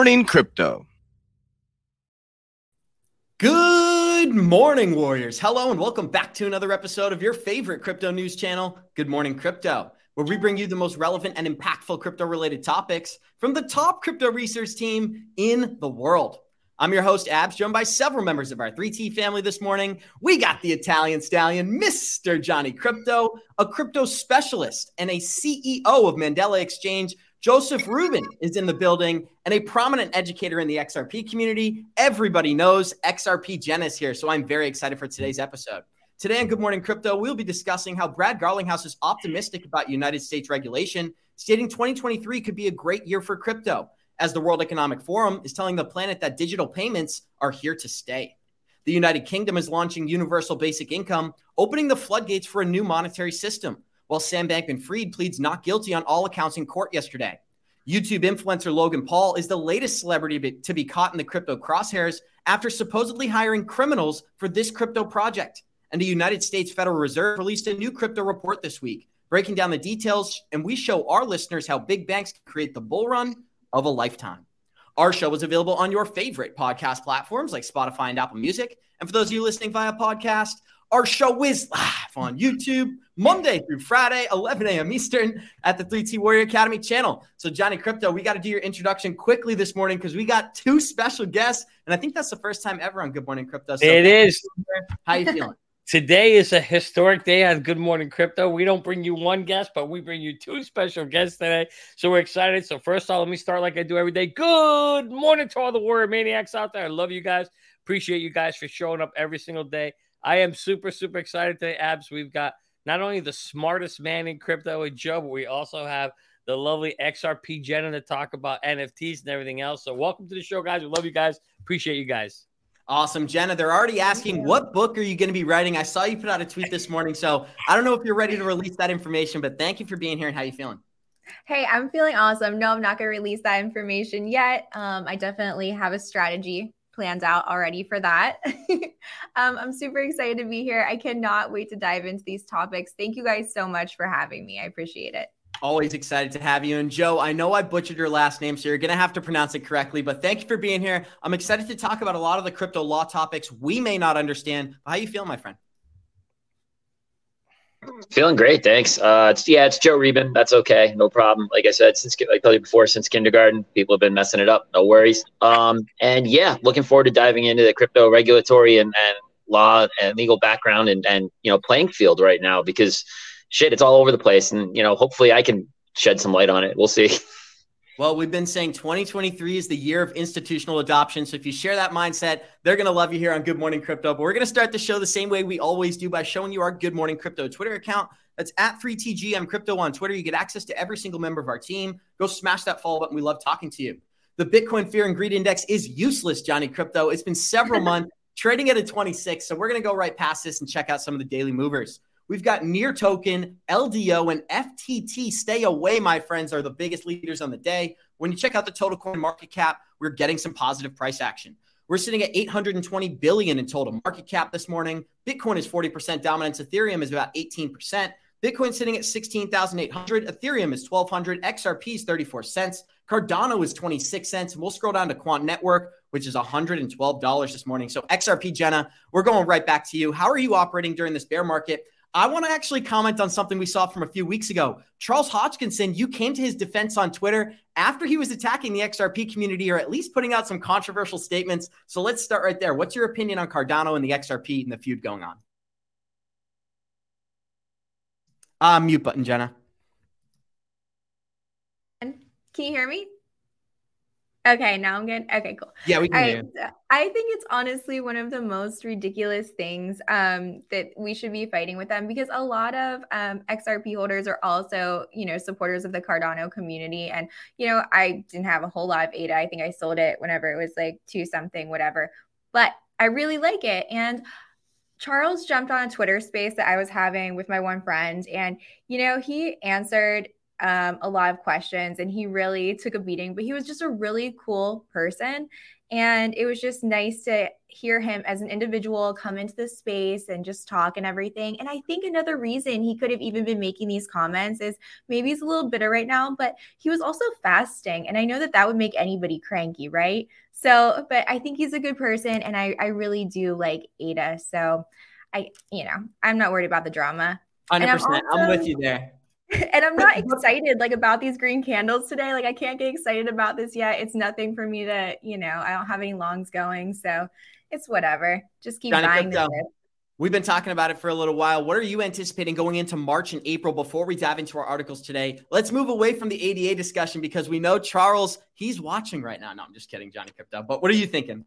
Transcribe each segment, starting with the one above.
Good morning Crypto. Good morning, Warriors. Hello, and welcome back to another episode of your favorite crypto news channel, Good Morning Crypto, where we bring you the most relevant and impactful crypto related topics from the top crypto research team in the world. I'm your host, Abs, joined by several members of our 3T family this morning. We got the Italian stallion, Mr. Johnny Krypto, a crypto specialist and a CEO of Mandala Exchange. Joseph Rubin is in the building and a prominent educator in the XRP community. Everybody knows XRP Jen is here, so I'm very excited for today's episode. Today on Good Morning Crypto, we'll be discussing how Brad Garlinghouse is optimistic about United States regulation, stating 2023 could be a great year for crypto as the World Economic Forum is telling the planet that digital payments are here to stay. The United Kingdom is launching universal basic income, opening the floodgates for a new monetary system, while Sam Bankman Fried pleads not guilty on all accounts in court yesterday. YouTube influencer Logan Paul is the latest celebrity to be caught in the crypto crosshairs after supposedly hiring criminals for this crypto project. And the United States Federal Reserve released a new crypto report this week, breaking down the details. And we show our listeners how big banks can create the bull run of a lifetime. Our show is available on your favorite podcast platforms like Spotify and Apple Music. And for those of you listening via podcast, our show is live on YouTube Monday through Friday, 11 a.m. Eastern at the 3T Warrior Academy channel. So, Johnny Krypto, we got to do your introduction quickly this morning because we got two special guests. And I think that's the first time ever on Good Morning Crypto. So it is. How you feeling? Today is a historic day on Good Morning Crypto. We don't bring you one guest, but we bring you two special guests today. So we're excited. So first of all, let me start like I do every day. Good morning to all the Warrior Maniacs out there. I love you guys. Appreciate you guys for showing up every single day. I am super, super excited today, Abs. We've got not only the smartest man in crypto with Joe, but we also have the lovely XRP Jenna to talk about NFTs and everything else. So welcome to the show, guys. We love you guys. Appreciate you guys. Awesome, Jenna. They're already asking what book are you going to be writing? I saw you put out a tweet this morning, so I don't know if you're ready to release that information, but thank you for being here and how are you feeling. Hey, I'm feeling awesome. No, I'm not going to release that information yet. Um, I definitely have a strategy planned out already for that. um, I'm super excited to be here. I cannot wait to dive into these topics. Thank you guys so much for having me. I appreciate it. Always excited to have you. And Joe, I know I butchered your last name, so you're going to have to pronounce it correctly, but thank you for being here. I'm excited to talk about a lot of the crypto law topics we may not understand. How you feel, my friend? Feeling great, thanks. Uh, it's yeah, it's Joe Reben. That's okay, no problem. Like I said, since like I told you before, since kindergarten, people have been messing it up. No worries. Um, and yeah, looking forward to diving into the crypto regulatory and, and law and legal background and and you know playing field right now because shit, it's all over the place. And, you know, hopefully I can shed some light on it. We'll see. Well, we've been saying 2023 is the year of institutional adoption. So if you share that mindset, they're going to love you here on Good Morning Crypto. But we're going to start the show the same way we always do by showing you our Good Morning Crypto Twitter account. That's at 3TGM Crypto on Twitter. You get access to every single member of our team. Go smash that follow button. We love talking to you. The Bitcoin Fear and Greed Index is useless, Johnny Krypto. It's been several months trading at a 26. So we're going to go right past this and check out some of the daily movers. We've got Near Token, LDO, and FTT. Stay away, my friends, are the biggest leaders on the day. When you check out the total coin market cap, we're getting some positive price action. We're sitting at 820 billion in total market cap this morning. Bitcoin is 40% dominance. Ethereum is about 18%. Bitcoin sitting at 16,800. Ethereum is 1,200. XRP is 34 cents. Cardano is 26 cents. And we'll scroll down to Quant Network, which is $112 this morning. So XRP, Jenna, we're going right back to you. How are you operating during this bear market? I want to actually comment on something we saw from a few weeks ago. Charles Hoskinson, you came to his defense on Twitter after he was attacking the XRP community or at least putting out some controversial statements. So let's start right there. What's your opinion on Cardano and the XRP and the feud going on? Uh, mute button, Jenna. Can you hear me? Okay, now I'm good. Okay, cool. Yeah, we can. I, I think it's honestly one of the most ridiculous things um, that we should be fighting with them because a lot of um, XRP holders are also, you know, supporters of the Cardano community. And, you know, I didn't have a whole lot of ADA. I think I sold it whenever it was like two something, whatever. But I really like it. And Charles jumped on a Twitter space that I was having with my one friend. And, you know, he answered um, a lot of questions and he really took a beating, but he was just a really cool person. And it was just nice to hear him as an individual come into the space and just talk and everything. And I think another reason he could have even been making these comments is maybe he's a little bitter right now, but he was also fasting. And I know that that would make anybody cranky, right? So, but I think he's a good person and I, I really do like Ada. So I, you know, I'm not worried about the drama. 100%. I'm, with you there. and I'm not excited like about these green candles today. Like I can't get excited about this yet. It's nothing for me to, you know, I don't have any longs going, so it's whatever. Just keep Johnny buying the um, We've been talking about it for a little while. What are you anticipating going into March and April before we dive into our articles today? Let's move away from the ADA discussion because we know Charles, he's watching right now. No, I'm just kidding, Johnny Krypto. But what are you thinking?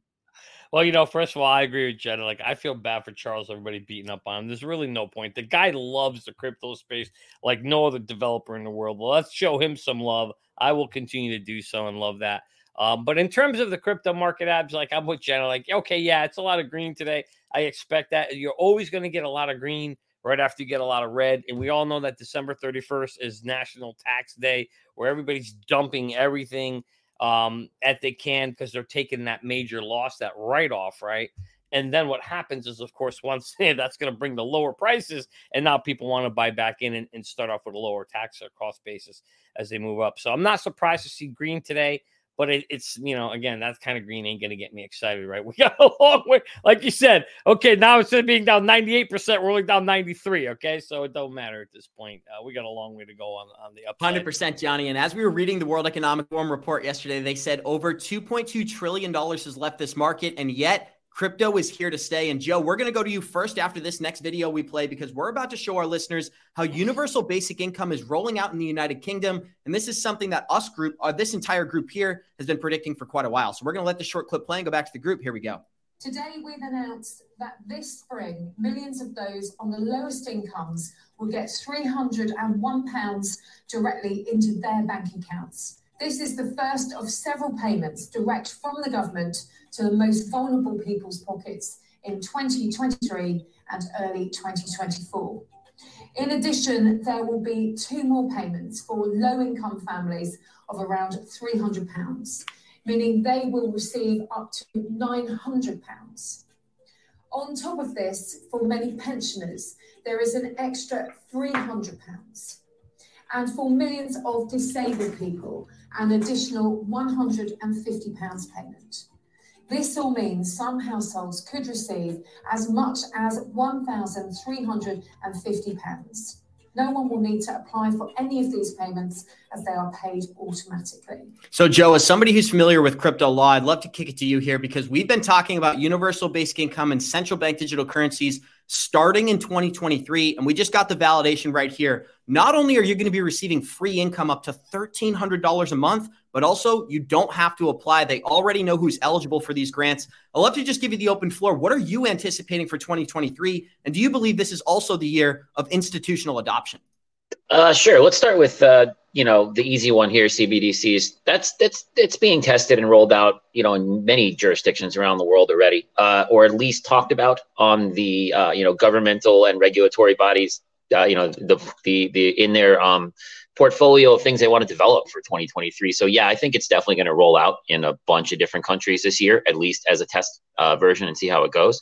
Well, you know, first of all, I agree with Jenna. Like, I feel bad for Charles, everybody beating up on him. There's really no point. The guy loves the crypto space like no other developer in the world. Well, let's show him some love. I will continue to do so and love that. Um, but in terms of the crypto market Abs, like I'm with Jenna, like, okay, yeah, it's a lot of green today. I expect that. You're always going to get a lot of green right after you get a lot of red. And we all know that December 31st is National Tax Day, where everybody's dumping everything um, that they can because they're taking that major loss, that write off, right? And then what happens is, of course, once that's going to bring the lower prices, and now people want to buy back in and, and start off with a lower tax or cost basis as they move up. So I'm not surprised to see green today but it, it's you know again that kind of green ain't gonna get me excited right? We got a long way like you said okay now instead of being down 98% we're only down 93 okay? So it don't matter at this point uh, we got a long way to go on, on the upside. 100% johnny and as we were reading the world economic forum report yesterday they said over 2.2 trillion dollars has left this market and yet Crypto is here to stay. And Joe, we're going to go to you first after this next video we play because we're about to show our listeners how universal basic income is rolling out in the United Kingdom. And this is something that us group, or uh, this entire group here, has been predicting for quite a while. So we're going to let the short clip play and go back to the group. Here we go. Today, we've announced that this spring, millions of those on the lowest incomes will get £301 directly into their bank accounts. This is the first of several payments direct from the government to the most vulnerable people's pockets in 2023 and early 2024. In addition, there will be two more payments for low income families of around £300, meaning they will receive up to £900. On top of this, for many pensioners, there is an extra £300. And for millions of disabled people, an additional £150 payment. This all means some households could receive as much as £1,350. No one will need to apply for any of these payments as they are paid automatically. So, Joe, as somebody who's familiar with crypto law, I'd love to kick it to you here because we've been talking about universal basic income and central bank digital currencies starting in 2023. And we just got the validation right here. Not only are you going to be receiving free income up to $1,300 a month, but also you don't have to apply. They already know who's eligible for these grants. I'd love to just give you the open floor. What are you anticipating for 2023? And do you believe this is also the year of institutional adoption? Uh, sure. Let's start with uh, you know the easy one here, CBDCs. That's that's it's being tested and rolled out, you know, in many jurisdictions around the world already, uh, or at least talked about on the uh, you know governmental and regulatory bodies. Uh, you know the the the in their um, portfolio of things they want to develop for 2023. So yeah, I think it's definitely going to roll out in a bunch of different countries this year, at least as a test uh, version, and see how it goes.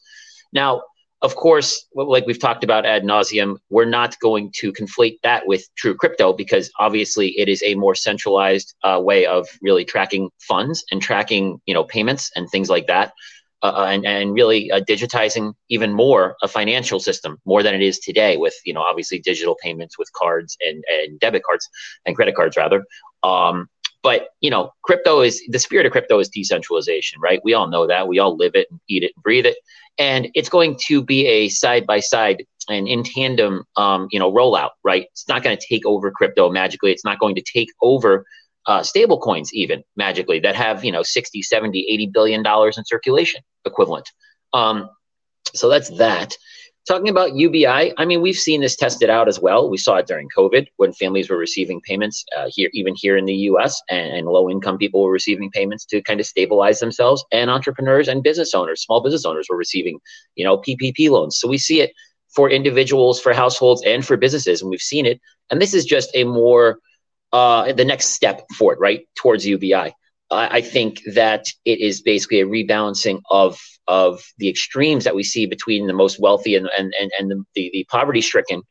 Now, of course, like we've talked about ad nauseum, we're not going to conflate that with true crypto because obviously it is a more centralized uh, way of really tracking funds and tracking, you know, payments and things like that, uh, uh and and really uh, digitizing even more a financial system more than it is today with, you know, obviously digital payments with cards and and debit cards and credit cards rather. Um, but you know, crypto is the spirit of crypto is decentralization, right? We all know that. We all live it, and eat it, and breathe it, and it's going to be a side by side and in tandem, um, you know, rollout, right? It's not going to take over crypto magically. It's not going to take over uh, stable coins even magically that have you know 60 70 80 billion dollars in circulation equivalent um, so that's that Talking about UBI, I mean, we've seen this tested out as well. We saw it during COVID when families were receiving payments uh, here, even here in the US, and, and low income people were receiving payments to kind of stabilize themselves. And entrepreneurs and business owners, small business owners, were receiving, you know, PPP loans. So we see it for individuals, for households, and for businesses. And we've seen it. And this is just a more uh, the next step for it, right, towards UBI. I think that it is basically a rebalancing of of the extremes that we see between the most wealthy and and and, and the, the, the poverty stricken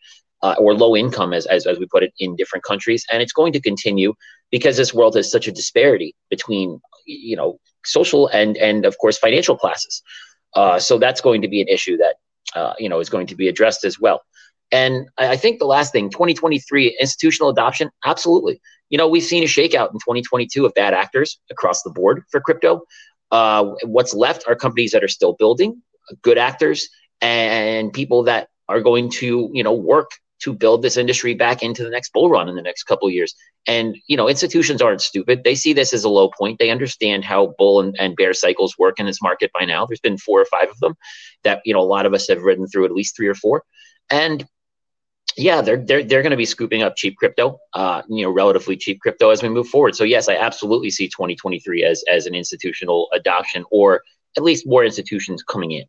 uh, or low income, as, as as we put it in different countries, and it's going to continue because this world has such a disparity between you know social and and of course financial classes. Uh, so that's going to be an issue that uh, you know is going to be addressed as well. And I think the last thing, 2023 institutional adoption, absolutely. You know, we've seen a shakeout in 2022 of bad actors across the board for crypto. Uh, what's left are companies that are still building, good actors, and people that are going to, you know, work to build this industry back into the next bull run in the next couple of years. And you know, institutions aren't stupid. They see this as a low point. They understand how bull and, and bear cycles work in this market by now. There's been four or five of them that you know a lot of us have ridden through at least three or four. And yeah, they're they're they're going to be scooping up cheap crypto, uh, you know, relatively cheap crypto as we move forward. So yes, I absolutely see 2023 as as an institutional adoption, or at least more institutions coming in.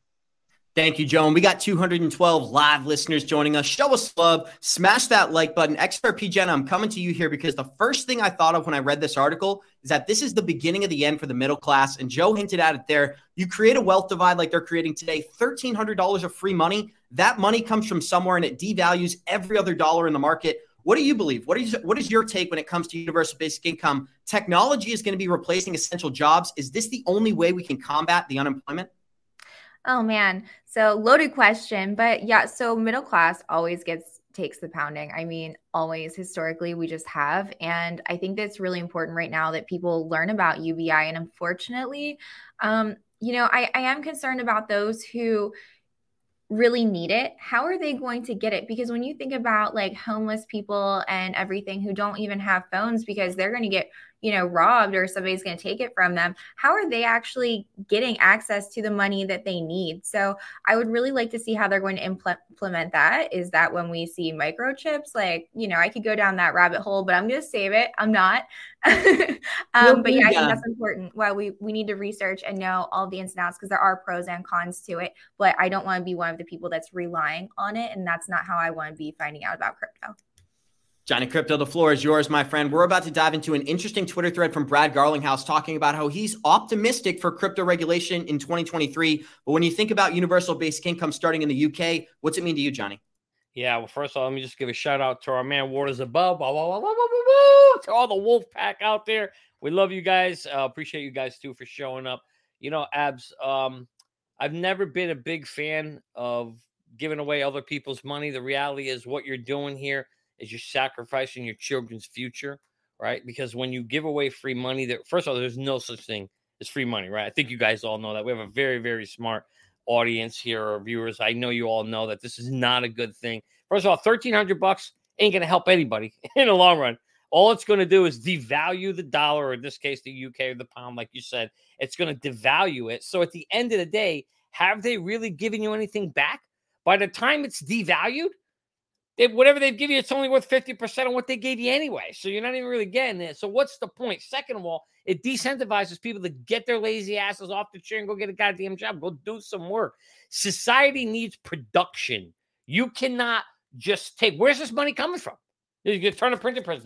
Thank you, Joan. We got 212 live listeners joining us. Show us love. Smash that like button. XRP Jen, I'm coming to you here because the first thing I thought of when I read this article is that this is the beginning of the end for the middle class. And Joe hinted at it there. You create a wealth divide like they're creating today, $1,300 of free money. That money comes from somewhere and it devalues every other dollar in the market. What do you believe? What is what is your take when it comes to universal basic income? Technology is going to be replacing essential jobs. Is this the only way we can combat the unemployment? Oh man. So loaded question, but yeah, so middle class always gets takes the pounding. I mean, always historically we just have and I think that's really important right now that people learn about UBI and unfortunately um you know, I I am concerned about those who really need it, how are they going to get it? Because when you think about like homeless people and everything who don't even have phones because they're going to get you know robbed or somebody's going to take it from them how are they actually getting access to the money that they need? So i would really like to see how they're going to implement that. Is that when we see microchips? Like you know i could go down that rabbit hole but i'm going to save it. I'm not. Um, but yeah i think that's important. Well we we need to research and know all the ins and outs because there are pros and cons to it but i don't want to be one of the people that's relying on it and that's not how i want to be finding out about crypto Johnny Krypto, the floor is yours, my friend. We're about to dive into an interesting Twitter thread from Brad Garlinghouse talking about how he's optimistic for crypto regulation in 2023. But when you think about universal basic income starting in the UK, what's it mean to you, Johnny? Yeah, well, first of all, let me just give a shout out to our man Waters Above, blah, blah, blah, to all the wolf pack out there. We love you guys. Uh, appreciate you guys too for showing up. You know, Abs, um, I've never been a big fan of giving away other people's money. The reality is what you're doing here – is you're sacrificing your children's future, right? Because when you give away free money, there first of all, there's no such thing as free money, right? I think you guys all know that. We have a very, very smart audience here or viewers. I know you all know that this is not a good thing. First of all, thirteen hundred bucks ain't gonna help anybody in the long run. All it's going to do is devalue the dollar, or in this case, the UK or the pound, like you said. It's going to devalue it. So at the end of the day, have they really given you anything back? By the time it's devalued, they, whatever they give you, it's only worth 50% of what they gave you anyway. So you're not even really getting it. So what's the point? Second of all, it decentivizes people to get their lazy asses off the chair and go get a goddamn job, go do some work. Society needs production. You cannot just take, where's this money coming from? You can turn a printing press,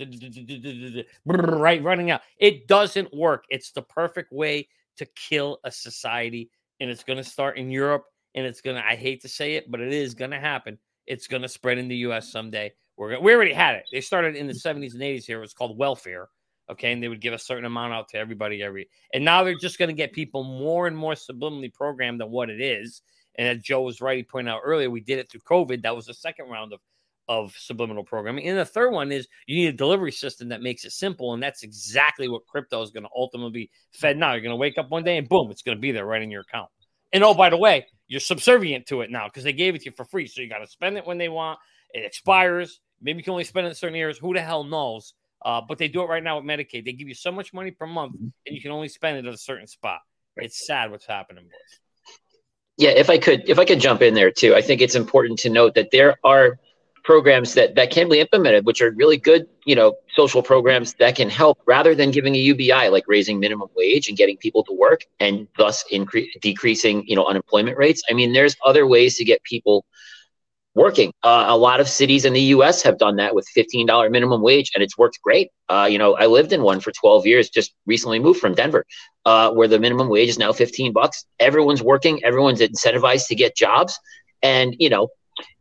right, running out. It doesn't work. It's the perfect way to kill a society. And it's going to start in Europe. And it's going to, I hate to say it, but it is going to happen it's going to spread in the U.S. someday. We're gonna, we already had it. They started in the 70s and 80s here. It was called welfare. Okay, and they would give a certain amount out to everybody every. And now they're just going to get people more and more subliminally programmed than what it is. And as Joe was right, he pointed out earlier, we did it through COVID. That was the second round of of subliminal programming. And the third one is you need a delivery system that makes it simple. And that's exactly what crypto is going to ultimately be fed now. You're going to wake up one day and boom, it's going to be there right in your account. And oh, by the way, you're subservient to it now because they gave it to you for free. So you got to spend it when they want. It expires. Maybe you can only spend it in certain areas. Who the hell knows? Uh, but they do it right now with Medicaid. They give you so much money per month, mm-hmm. and you can only spend it at a certain spot. It's sad what's happening, boys. Yeah, if I could, if I could jump in there too, I think it's important to note that there are programs that that can be implemented, which are really good, you know, social programs that can help rather than giving a UBI like raising minimum wage and getting people to work and thus increase decreasing, you know, unemployment rates. I mean, there's other ways to get people working. Uh, a lot of cities in the U.S. have done that with $15 minimum wage, and it's worked great. Uh, you know, I lived in one for 12 years, just recently moved from Denver, uh, where the minimum wage is now 15 bucks. Everyone's working, everyone's incentivized to get jobs, and you know,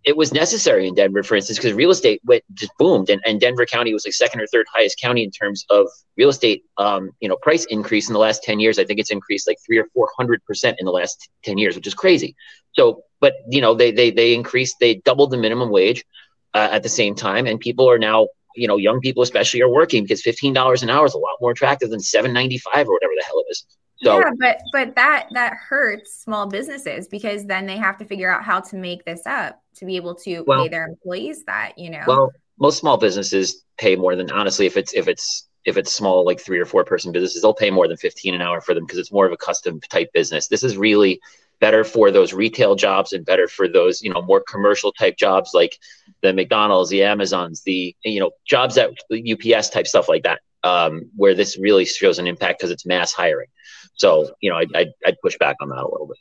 it was necessary in Denver, for instance, because real estate went just boomed, and, and Denver County was like second or third highest county in terms of real estate, um, you know, price increase in the last ten years. I think it's increased like three or four hundred percent in the last ten years, which is crazy. So, but you know, they they they increased, they doubled the minimum wage uh, at the same time, and people are now, you know, young people especially are working because fifteen dollars an hour is a lot more attractive than seven ninety five or whatever the hell it is. So, yeah, but but that that hurts small businesses because then they have to figure out how to make this up to be able to well, pay their employees that you know. Well, most small businesses pay more than honestly if it's if it's if it's small like three or four person businesses they'll pay more than 15 an hour for them because it's more of a custom type business this is really better for those retail jobs and better for those you know more commercial type jobs like the mcdonald's the amazons the you know jobs that ups type stuff like that um, where this really shows an impact because it's mass hiring so you know I'd, I'd, I'd push back on that a little bit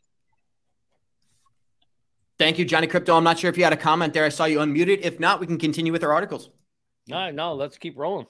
Thank you, Johnny Krypto. I'm not sure if you had a comment there. I saw you unmuted. If not, we can continue with our articles. No, no, let's keep rolling.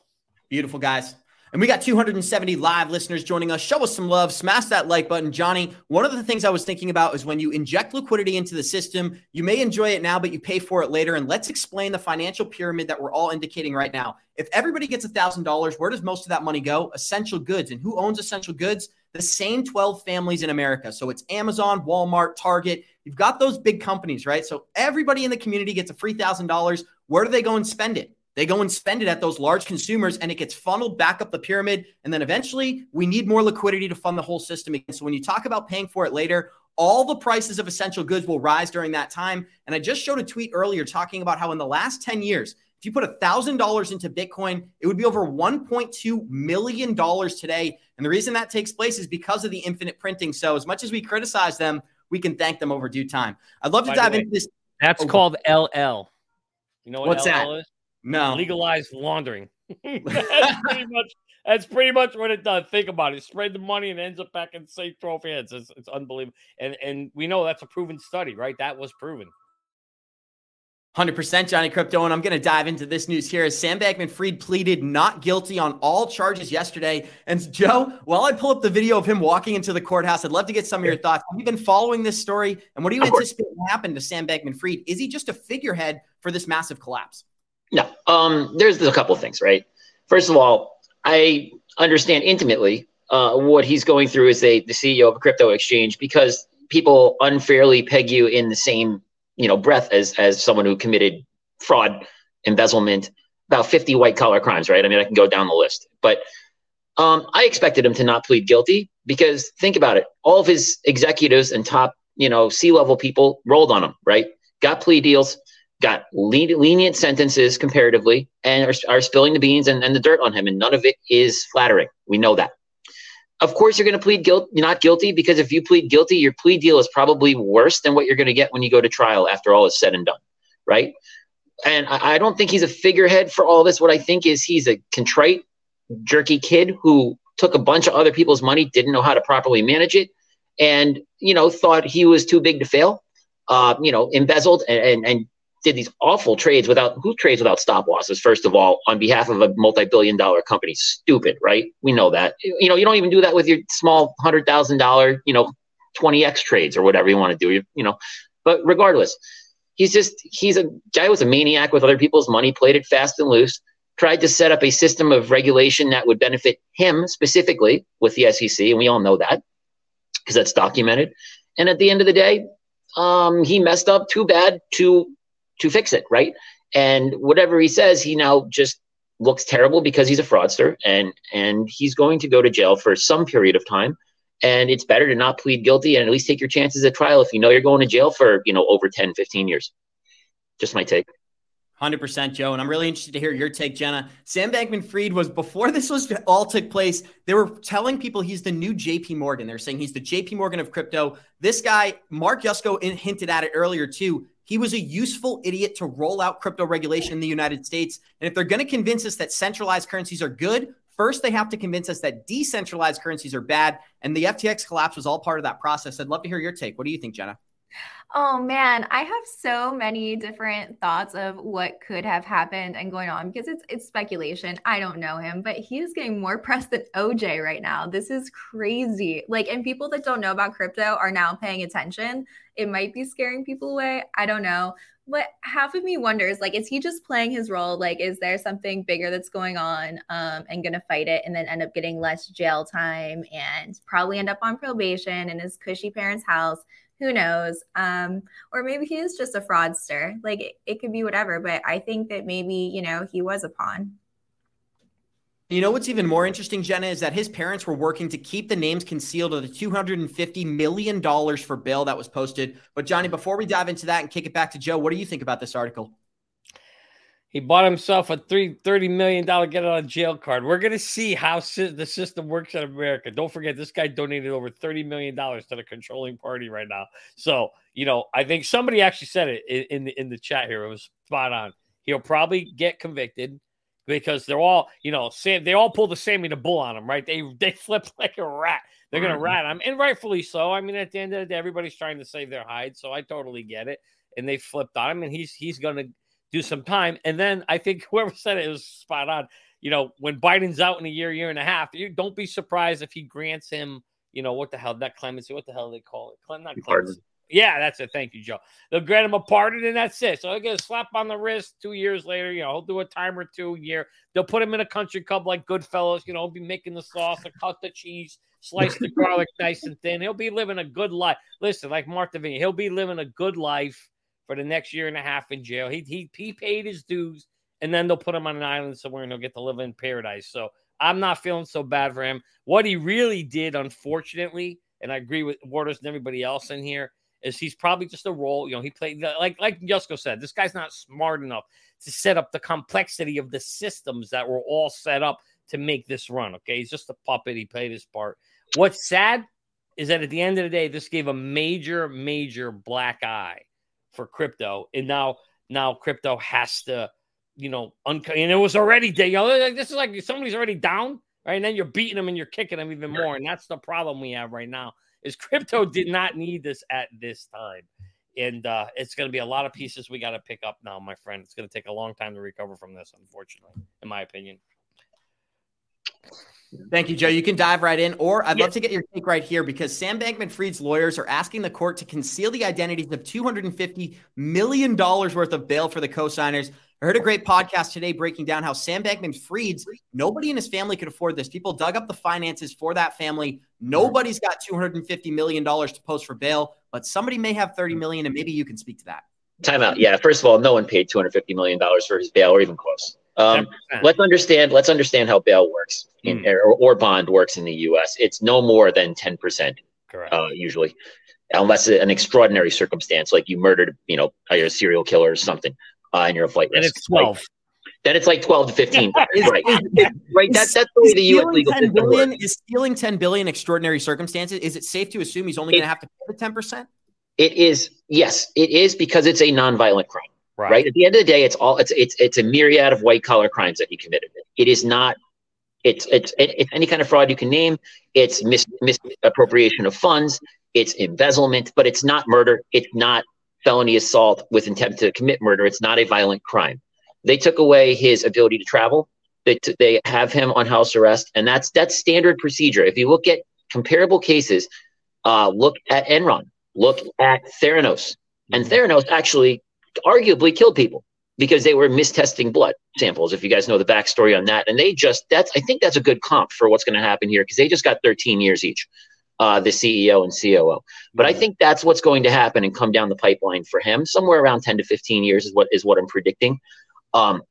Beautiful, guys. And we got 270 live listeners joining us. Show us some love. Smash that like button. Johnny, one of the things I was thinking about is when you inject liquidity into the system, you may enjoy it now, but you pay for it later. And let's explain the financial pyramid that we're all indicating right now. If everybody gets $1,000, where does most of that money go? Essential goods. And who owns essential goods? The same 12 families in America. So it's Amazon, Walmart, Target. You've got those big companies, right? So everybody in the community gets a free $1,000. Where do they go and spend it? They go and spend it at those large consumers and it gets funneled back up the pyramid. And then eventually we need more liquidity to fund the whole system again. So when you talk about paying for it later, all the prices of essential goods will rise during that time. And I just showed a tweet earlier talking about how in the last 10 years, if you put $1,000 into Bitcoin, it would be over $1.2 million today. And the reason that takes place is because of the infinite printing. So, as much as we criticize them, we can thank them over due time. I'd love to By dive way, into this. That's oh, called LL. You know what what's LL that? Is? No. Legalized laundering. that's, pretty much, that's pretty much what it does. Think about it. Spread the money and ends up back in safe trophy hands. It's, it's unbelievable. And and we know that's a proven study, right? That was proven. 100% Johnny Krypto. And I'm going to dive into this news here as Sam Bankman Fried pleaded not guilty on all charges yesterday. And Joe, while I pull up the video of him walking into the courthouse, I'd love to get some of your thoughts. Have you been following this story? And what do you anticipate will happen to Sam Bankman Fried? Is he just a figurehead for this massive collapse? No. Um, there's, there's a couple of things, right? First of all, I understand intimately uh, what he's going through as a, the CEO of a crypto exchange because people unfairly peg you in the same you know breath as as someone who committed fraud, embezzlement, about 50 white collar crimes, right? I mean, I can go down the list, but um, I expected him to not plead guilty because think about it, all of his executives and top you know C level people rolled on him, right? Got plea deals, got lenient sentences comparatively, and are, are spilling the beans and, and the dirt on him, and none of it is flattering. We know that of course you're going to plead guilt not guilty because if you plead guilty your plea deal is probably worse than what you're going to get when you go to trial after all is said and done right? And I, I, don't think he's a figurehead for all this. What i think is he's a contrite jerky kid who took a bunch of other people's money didn't know how to properly manage it and you know thought he was too big to fail uh, you know embezzled and, and, and did these awful trades without who trades without stop losses first of all on behalf of a multi-billion dollar company? Stupid right? We know that. You know you don't even do that with your small hundred thousand dollar you know 20x trades or whatever you want to do you, you know? But regardless he's just he's a guy was a maniac with other people's money played it fast and loose tried to set up a system of regulation that would benefit him specifically with the sec and we all know that because that's documented. And at the end of the day um, he messed up too bad to to fix it, right? And whatever he says, he now just looks terrible because he's a fraudster and and he's going to go to jail for some period of time. And it's better to not plead guilty and at least take your chances at trial if you know you're going to jail for, you know, over 10, 15 years. Just my take. 100% Joe. And I'm really interested to hear your take, Jenna. Sam Bankman Fried was, before this was all took place, they were telling people he's the new JP Morgan. They're saying he's the JP Morgan of crypto. This guy, Mark Yusko, hinted at it earlier too. He was a useful idiot to roll out crypto regulation in the United States. And if they're going to convince us that centralized currencies are good, first they have to convince us that decentralized currencies are bad. And the FTX collapse was all part of that process. I'd love to hear your take. What do you think, Jenna? Oh man, I have so many different thoughts of what could have happened and going on because it's it's speculation. I don't know him, but he's getting more press than OJ right now. This is crazy. Like, and people that don't know about crypto are now paying attention. It might be scaring people away. I don't know. But half of me wonders, like, is he just playing his role? Like, is there something bigger that's going on um, and gonna fight it and then end up getting less jail time and probably end up on probation in his cushy parents' house? Who knows um, or maybe he is just a fraudster like it, it could be whatever but i think that maybe you know he was a pawn you know what's even more interesting, Jenna, is that his parents were working to keep the names concealed of the $250 million for bail that was posted. But, Johnny, before we dive into that and kick it back to Joe, what do you think about this article? He bought himself a three thirty million dollar get out of jail card. We're gonna see how si- the system works in America. Don't forget, this guy donated over thirty million dollars to the controlling party right now. So you know, I think somebody actually said it in, in the in the chat here. It was spot on. He'll probably get convicted because they're all, you know, Sam. They all pull the Sammy the Bull on him, right? They they flip like a rat. They're gonna mm-hmm. rat him, and rightfully so. I mean, at the end of the day, everybody's trying to save their hide, so I totally get it. And they flipped on him, and he's he's gonna do some time. And then I think whoever said it was spot on. You know, when Biden's out in a year, year and a half, you don't be surprised if he grants him, you know, what the hell, that clemency, what the hell they call it? Clem, not clemency. Yeah, that's it. Thank you, Joe. They'll grant him a pardon, and that's it. So he'll get a slap on the wrist two years later. You know, he'll do a time or two a year. They'll put him in a country club like Goodfellas. You know, be making the sauce, and cut the cheese, slice the garlic nice and thin. He'll be living a good life. Listen, like Martha Viney, he'll be living a good life for the next year and a half in jail. He, he, he paid his dues, and then they'll put him on an island somewhere and he'll get to live in paradise. So I'm not feeling so bad for him. What he really did, unfortunately, and I agree with Waters and everybody else in here, is he's probably just a role. You know, he played like like Yusko said, this guy's not smart enough to set up the complexity of the systems that were all set up to make this run. Okay, he's just a puppet. He played his part. What's sad is that at the end of the day, this gave a major, major black eye for crypto, and now now crypto has to, you know, and it was already you know, like, this is like somebody's already down, right? And then you're beating them and you're kicking them even more, and that's the problem we have right now. Is crypto did not need this at this time, and uh, it's going to be a lot of pieces we got to pick up now, my friend. It's going to take a long time to recover from this, unfortunately, in my opinion. Thank you, Joe. You can dive right in, or I'd love to get your take right here because Sam Bankman Fried's lawyers are asking the court to conceal the identities of $250 million worth of bail for the co-signers. I heard a great podcast today breaking down how Sam Bankman Fried's nobody in his family could afford this. People dug up the finances for that family. Nobody's got $250 million to post for bail, but somebody may have 30 million, and maybe you can speak to that. Timeout. Yeah. First of all, no one paid $250 million for his bail or even close. Um, let's understand. Let's understand how bail works in, mm. or, or, bond works in the U.S. It's no more than ten percent, uh, usually, unless an extraordinary circumstance like you murdered, you know, a serial killer or something, uh, and you're a flight risk. And it's twelve. Like, then it's like twelve to fifteen. right, right. That, that's the way the U.S. legal system billion, works. Is stealing ten billion extraordinary circumstances? Is it safe to assume he's only going to have to pay the ten percent? It is. Yes, it is because it's a nonviolent crime. Right. right. At the end of the day, it's all it's it's it's a myriad of white collar crimes that he committed. It is not. It's it's it's any kind of fraud you can name. It's mis- misappropriation of funds. It's embezzlement, but it's not murder. It's not felony assault with intent to commit murder. It's not a violent crime. They took away his ability to travel. They t- they have him on house arrest, and that's that's standard procedure. If you look at comparable cases, uh, look at Enron, look at Theranos, and. Theranos actually arguably killed people because they were mistesting blood samples. If you guys know the backstory on that, and they just that's I think that's a good comp for what's going to happen here because they just got 13 years each, uh, the CEO and COO. But I think that's what's going to happen and come down the pipeline for him. Somewhere around 10 to 15 years is what is what I'm predicting. Um,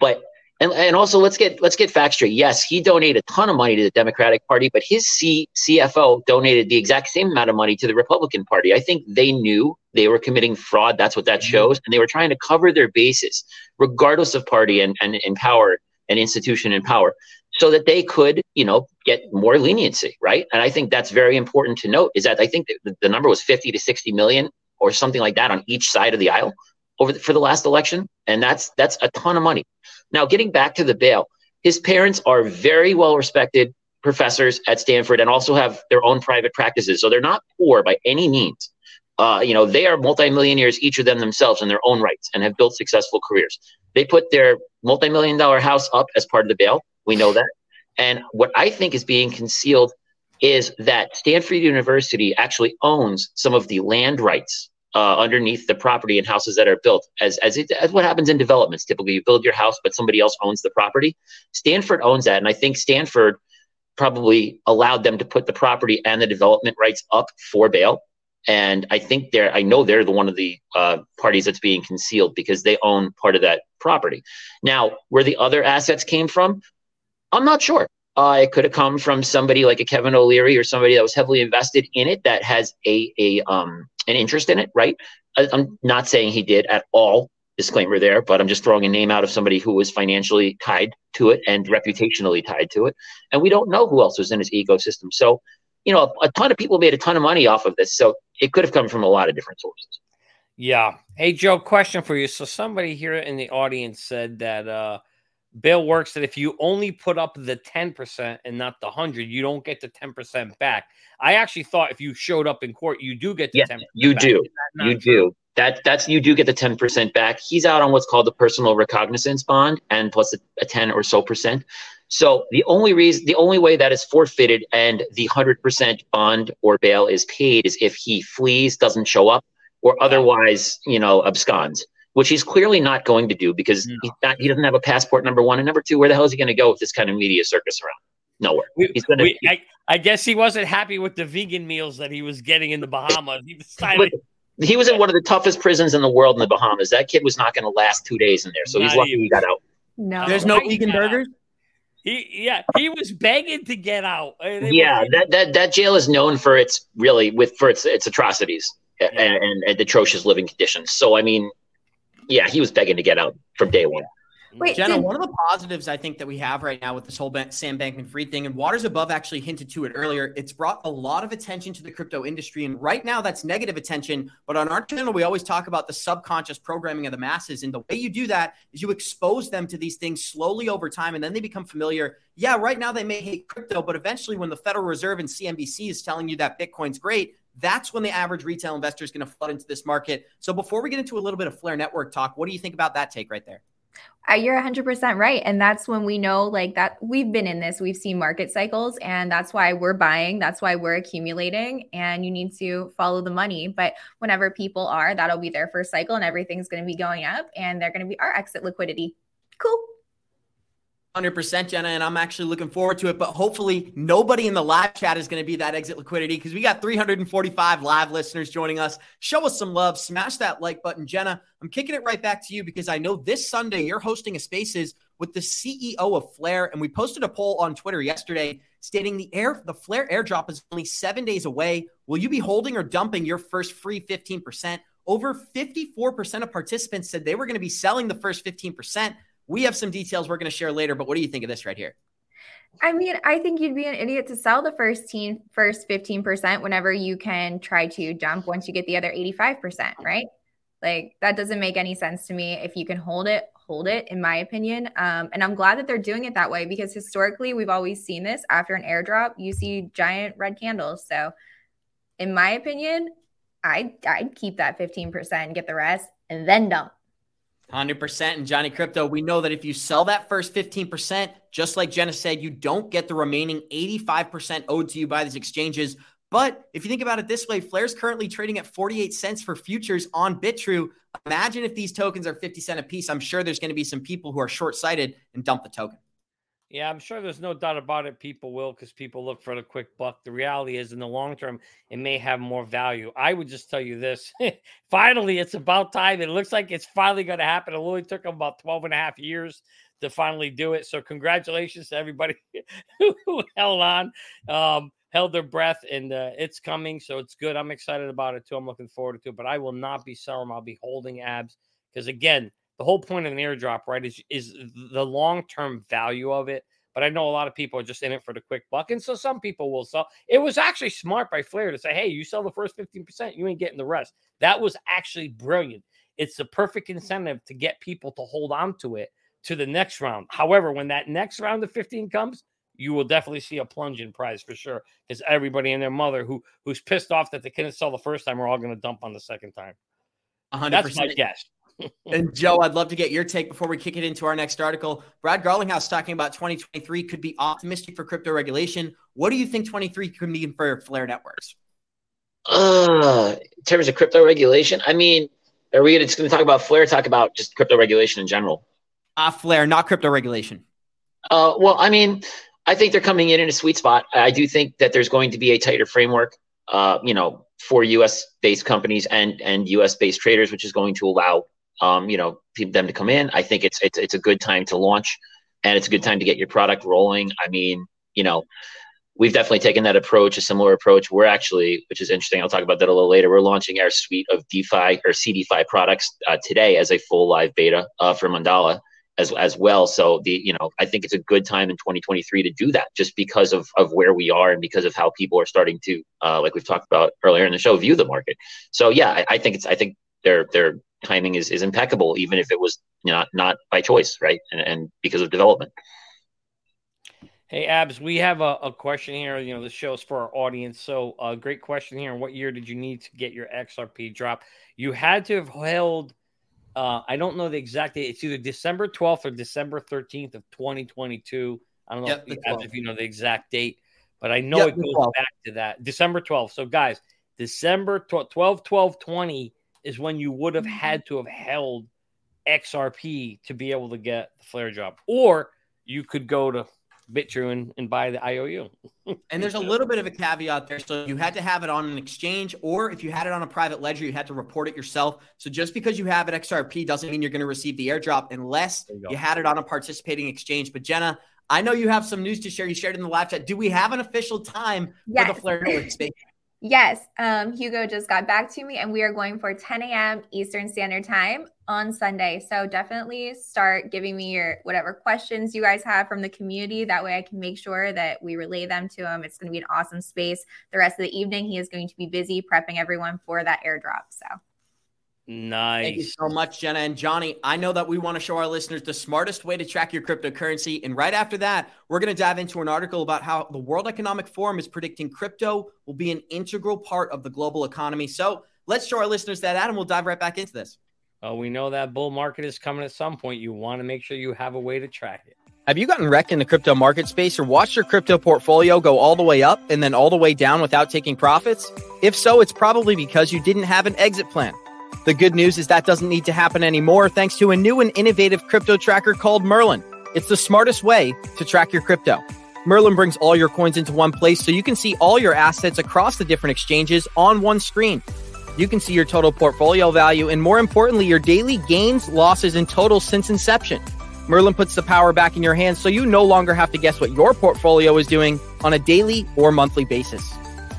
but and, and also let's get let's get facts straight. Yes, he donated a ton of money to the Democratic Party, but his C, CFO donated the exact same amount of money to the Republican Party. I think they knew they were committing fraud. That's what that mm-hmm. shows, and they were trying to cover their bases, regardless of party and and, and power and institution and power, so that they could, you know, get more leniency, right? And I think that's very important to note. Is that I think the, the number was fifty to sixty million or something like that on each side of the aisle over the, for the last election, and that's that's a ton of money. Now, getting back to the bail, his parents are very well respected professors at Stanford and also have their own private practices. So they're not poor by any means. Uh, you know, they are multimillionaires, each of them themselves in their own rights, and have built successful careers. They put their multimillion dollar house up as part of the bail. We know that. And what I think is being concealed is that Stanford University actually owns some of the land rights uh, underneath the property and houses that are built, as as, it, as what happens in developments. Typically, you build your house, but somebody else owns the property. Stanford owns that, and I think Stanford probably allowed them to put the property and the development rights up for bail. And I think they're, I know they're the one of the uh, parties that's being concealed because they own part of that property. Now, where the other assets came from, I'm not sure. Uh, it could have come from somebody like a Kevin O'Leary or somebody that was heavily invested in it that has a a um an interest in it, right? I, I'm not saying he did at all. Disclaimer there, but I'm just throwing a name out of somebody who was financially tied to it and reputationally tied to it, and we don't know who else was in his ecosystem. So, you know, a, a ton of people made a ton of money off of this, so it could have come from a lot of different sources. Yeah. Hey, Joe, question for you. So somebody here in the audience said that uh Bill works that if you only put up the 10% and not the 100, you don't get the 10% back. I actually thought if you showed up in court, you do get the yes, 10%. You back. do. You true? do. That that's you do get the 10% back. He's out on what's called the personal recognizance bond and plus a, a 10 or so percent. So the only reason the only way that is forfeited and the 100% bond or bail is paid is if he flees, doesn't show up or otherwise, you know, absconds which he's clearly not going to do because no. not, he doesn't have a passport. Number one, and number two, where the hell is he going to go with this kind of media circus around? Nowhere. He's going to. I, I, guess he wasn't happy with the vegan meals that he was getting in the Bahamas. He decided. he was in one of the toughest prisons in the world in the Bahamas. That kid was not going to last two days in there, so not he's lucky even. he got out. No, there's no vegan burgers. He yeah, he was begging to get out. yeah, that, that that jail is known for its really with for its its atrocities yeah. and, and, and atrocious living conditions. So I mean, yeah, he was begging to get out from day one. Wait, Jenna, did- one of the positives I think that we have right now with this whole Sam Bankman Fried thing, and Waters Above actually hinted to it earlier, it's brought a lot of attention to the crypto industry. And right now, that's negative attention. But on our channel, we always talk about the subconscious programming of the masses. And the way you do that is you expose them to these things slowly over time, and then they become familiar. Yeah, right now they may hate crypto, but eventually, when the Federal Reserve and CNBC is telling you that Bitcoin's great, that's when the average retail investor is going to flood into this market. So before we get into a little bit of Flare Network talk, what do you think about that take right there? Uh, you're 100% right. And that's when we know, like, that we've been in this, we've seen market cycles, and that's why we're buying, that's why we're accumulating, and you need to follow the money. But whenever people are, that'll be their first cycle, and everything's going to be going up, and they're going to be our exit liquidity. Cool. 100% Jenna, and I'm actually looking forward to it. But hopefully, nobody in the live chat is going to be that exit liquidity because we got 345 live listeners joining us. Show us some love, smash that like button. Jenna, I'm kicking it right back to you because I know this Sunday you're hosting a spaces with the CEO of Flare, and we posted a poll on Twitter yesterday stating the air the Flare airdrop is only seven days away. Will you be holding or dumping your first free 15%? Over 54% of participants said they were going to be selling the first 15%. We have some details we're going to share later, but what do you think of this right here? I mean, I think you'd be an idiot to sell the first team first 15% whenever you can try to dump once you get the other 85%, right? Like that doesn't make any sense to me. If you can hold it, hold it, in my opinion. Um, and I'm glad that they're doing it that way because historically we've always seen this after an airdrop, you see giant red candles. So in my opinion, I I'd keep that 15% get the rest and then dump. 100% and Johnny Krypto, we know that if you sell that first 15%, just like Jenna said, you don't get the remaining 85% owed to you by these exchanges. But if you think about it this way, Flare's currently trading at 48 cents for futures on Bitrue. Imagine if these tokens are 50 cent a piece. I'm sure there's going to be some people who are short sighted and dump the token. Yeah, I'm sure there's no doubt about it. People will because people look for the quick buck. The reality is, in the long term, it may have more value. I would just tell you this finally, it's about time. It looks like it's finally going to happen. It only took them about 12 and a half years to finally do it. So, congratulations to everybody who held on, um, held their breath, and uh, it's coming. So, it's good. I'm excited about it too. I'm looking forward to it, but I will not be selling. I'll be holding abs because, again, the whole point of an airdrop, right, is is the long term value of it. But I know a lot of people are just in it for the quick buck, and so some people will sell. It was actually smart by Flare to say, "Hey, you sell the first fifteen percent, you ain't getting the rest." That was actually brilliant. It's the perfect incentive to get people to hold on to it to the next round. However, when that next round of fifteen comes, you will definitely see a plunge in price for sure. Because everybody and their mother who who's pissed off that they couldn't sell the first time are all going to dump on the second time. 100%. That's my guess. And Joe, I'd love to get your take before we kick it into our next article. Brad Garlinghouse talking about 2023 could be optimistic for crypto regulation. What do you think 23 could mean for Flare networks? Uh, in terms of crypto regulation, I mean, are we just going to talk about Flare? Talk about just crypto regulation in general? Uh, Flare, not crypto regulation. Uh, well, I mean, I think they're coming in in a sweet spot. I do think that there's going to be a tighter framework, uh, you know, for U.S. based companies and and U.S. based traders, which is going to allow, um, you know, them to come in. I think it's it's it's a good time to launch, and it's a good time to get your product rolling. I mean, you know, we've definitely taken that approach, a similar approach. We're actually, which is interesting, I'll talk about that a little later. We're launching our suite of DeFi or CeDeFi products uh, today as a full live beta uh, for Mandala as as well. So the you know I think it's a good time in 2023 to do that, just because of of where we are and because of how people are starting to, uh, like we've talked about earlier in the show, view the market. So yeah, I, I think it's I think their their timing is is impeccable, even if it was not not by choice, right, and, and because of development. Hey, Abs, we have a, a, question here. You know, the show is for our audience. So, a uh, great question here. What year did you need to get your XRP drop? You had to have held, uh, I don't know the exact date. It's either December 12th or December 13th of 2022. I don't know yep, if, Abs, if, you know the exact date, but I know yep, it goes 12. back to that. December 12th. So, guys, December 12, 12, 20 is when you would have mm-hmm. had to have held XRP to be able to get the Flare drop. Or you could go to Bitrue and, and buy the IOU. and there's a little bit of a caveat there. So you had to have it on an exchange, or if you had it on a private ledger, you had to report it yourself. So just because you have it XRP doesn't mean you're going to receive the airdrop unless you, you, had it on a participating exchange. But Jenna, I know you have some news to share. You shared in the live chat. Do we have an official time yes. for the Flare Network space? Yes, um, Hugo just got back to me, and we are going for 10 a.m. Eastern Standard Time on Sunday. So definitely start giving me your whatever questions you guys have from the community. That way, I can make sure that we relay them to him. It's going to be an awesome space. The rest of the evening, he is going to be busy prepping everyone for that airdrop. So Nice. Thank you so much, Jenna and Johnny. I know that we want to show our listeners the smartest way to track your cryptocurrency. And right after that, we're going to dive into an article about how the World Economic Forum is predicting crypto will be an integral part of the global economy. So let's show our listeners that, Adam. We'll dive right back into this. Well, we know that bull market is coming at some point. You want to make sure you have a way to track it. Have you gotten wrecked in the crypto market space or watched your crypto portfolio go all the way up and then all the way down without taking profits? If so, it's probably because you didn't have an exit plan. The good news is that doesn't need to happen anymore thanks to a new and innovative crypto tracker called Merlin. It's the smartest way to track your crypto. Merlin brings all your coins into one place so you can see all your assets across the different exchanges on one screen. You can see your total portfolio value and more importantly, your daily gains, losses, and totals since inception. Merlin puts the power back in your hands so you no longer have to guess what your portfolio is doing on a daily or monthly basis.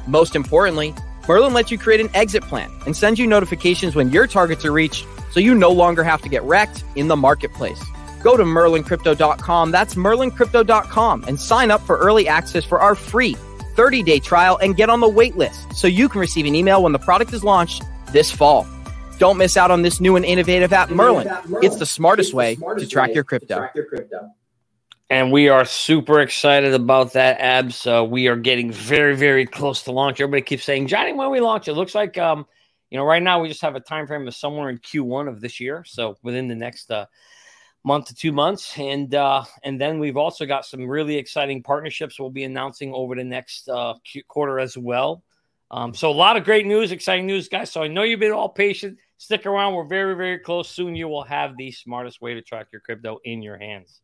Most importantly, Merlin lets you create an exit plan and sends you notifications when your targets are reached so you no longer have to get wrecked in the marketplace. Go to merlincrypto.com, that's merlincrypto.com, and sign up for early access for our free 30 day trial and get on the wait list so you can receive an email when the product is launched this fall. Don't miss out on this new and innovative app, Merlin. It's the smartest way to track your crypto. And we are super excited about that, Abs. Uh, we are getting very, very close to launch. Everybody keeps saying, Johnny, when we launch, it looks like, um, you know, right now we just have a time frame of somewhere in Q1 of this year. So within the next uh, month to two months, and uh, and then we've also got some really exciting partnerships we'll be announcing over the next uh, quarter as well. Um, so a lot of great news, exciting news, guys. So I know you've been all patient. Stick around. We're very, very close. Soon you will have the smartest way to track your crypto in your hands.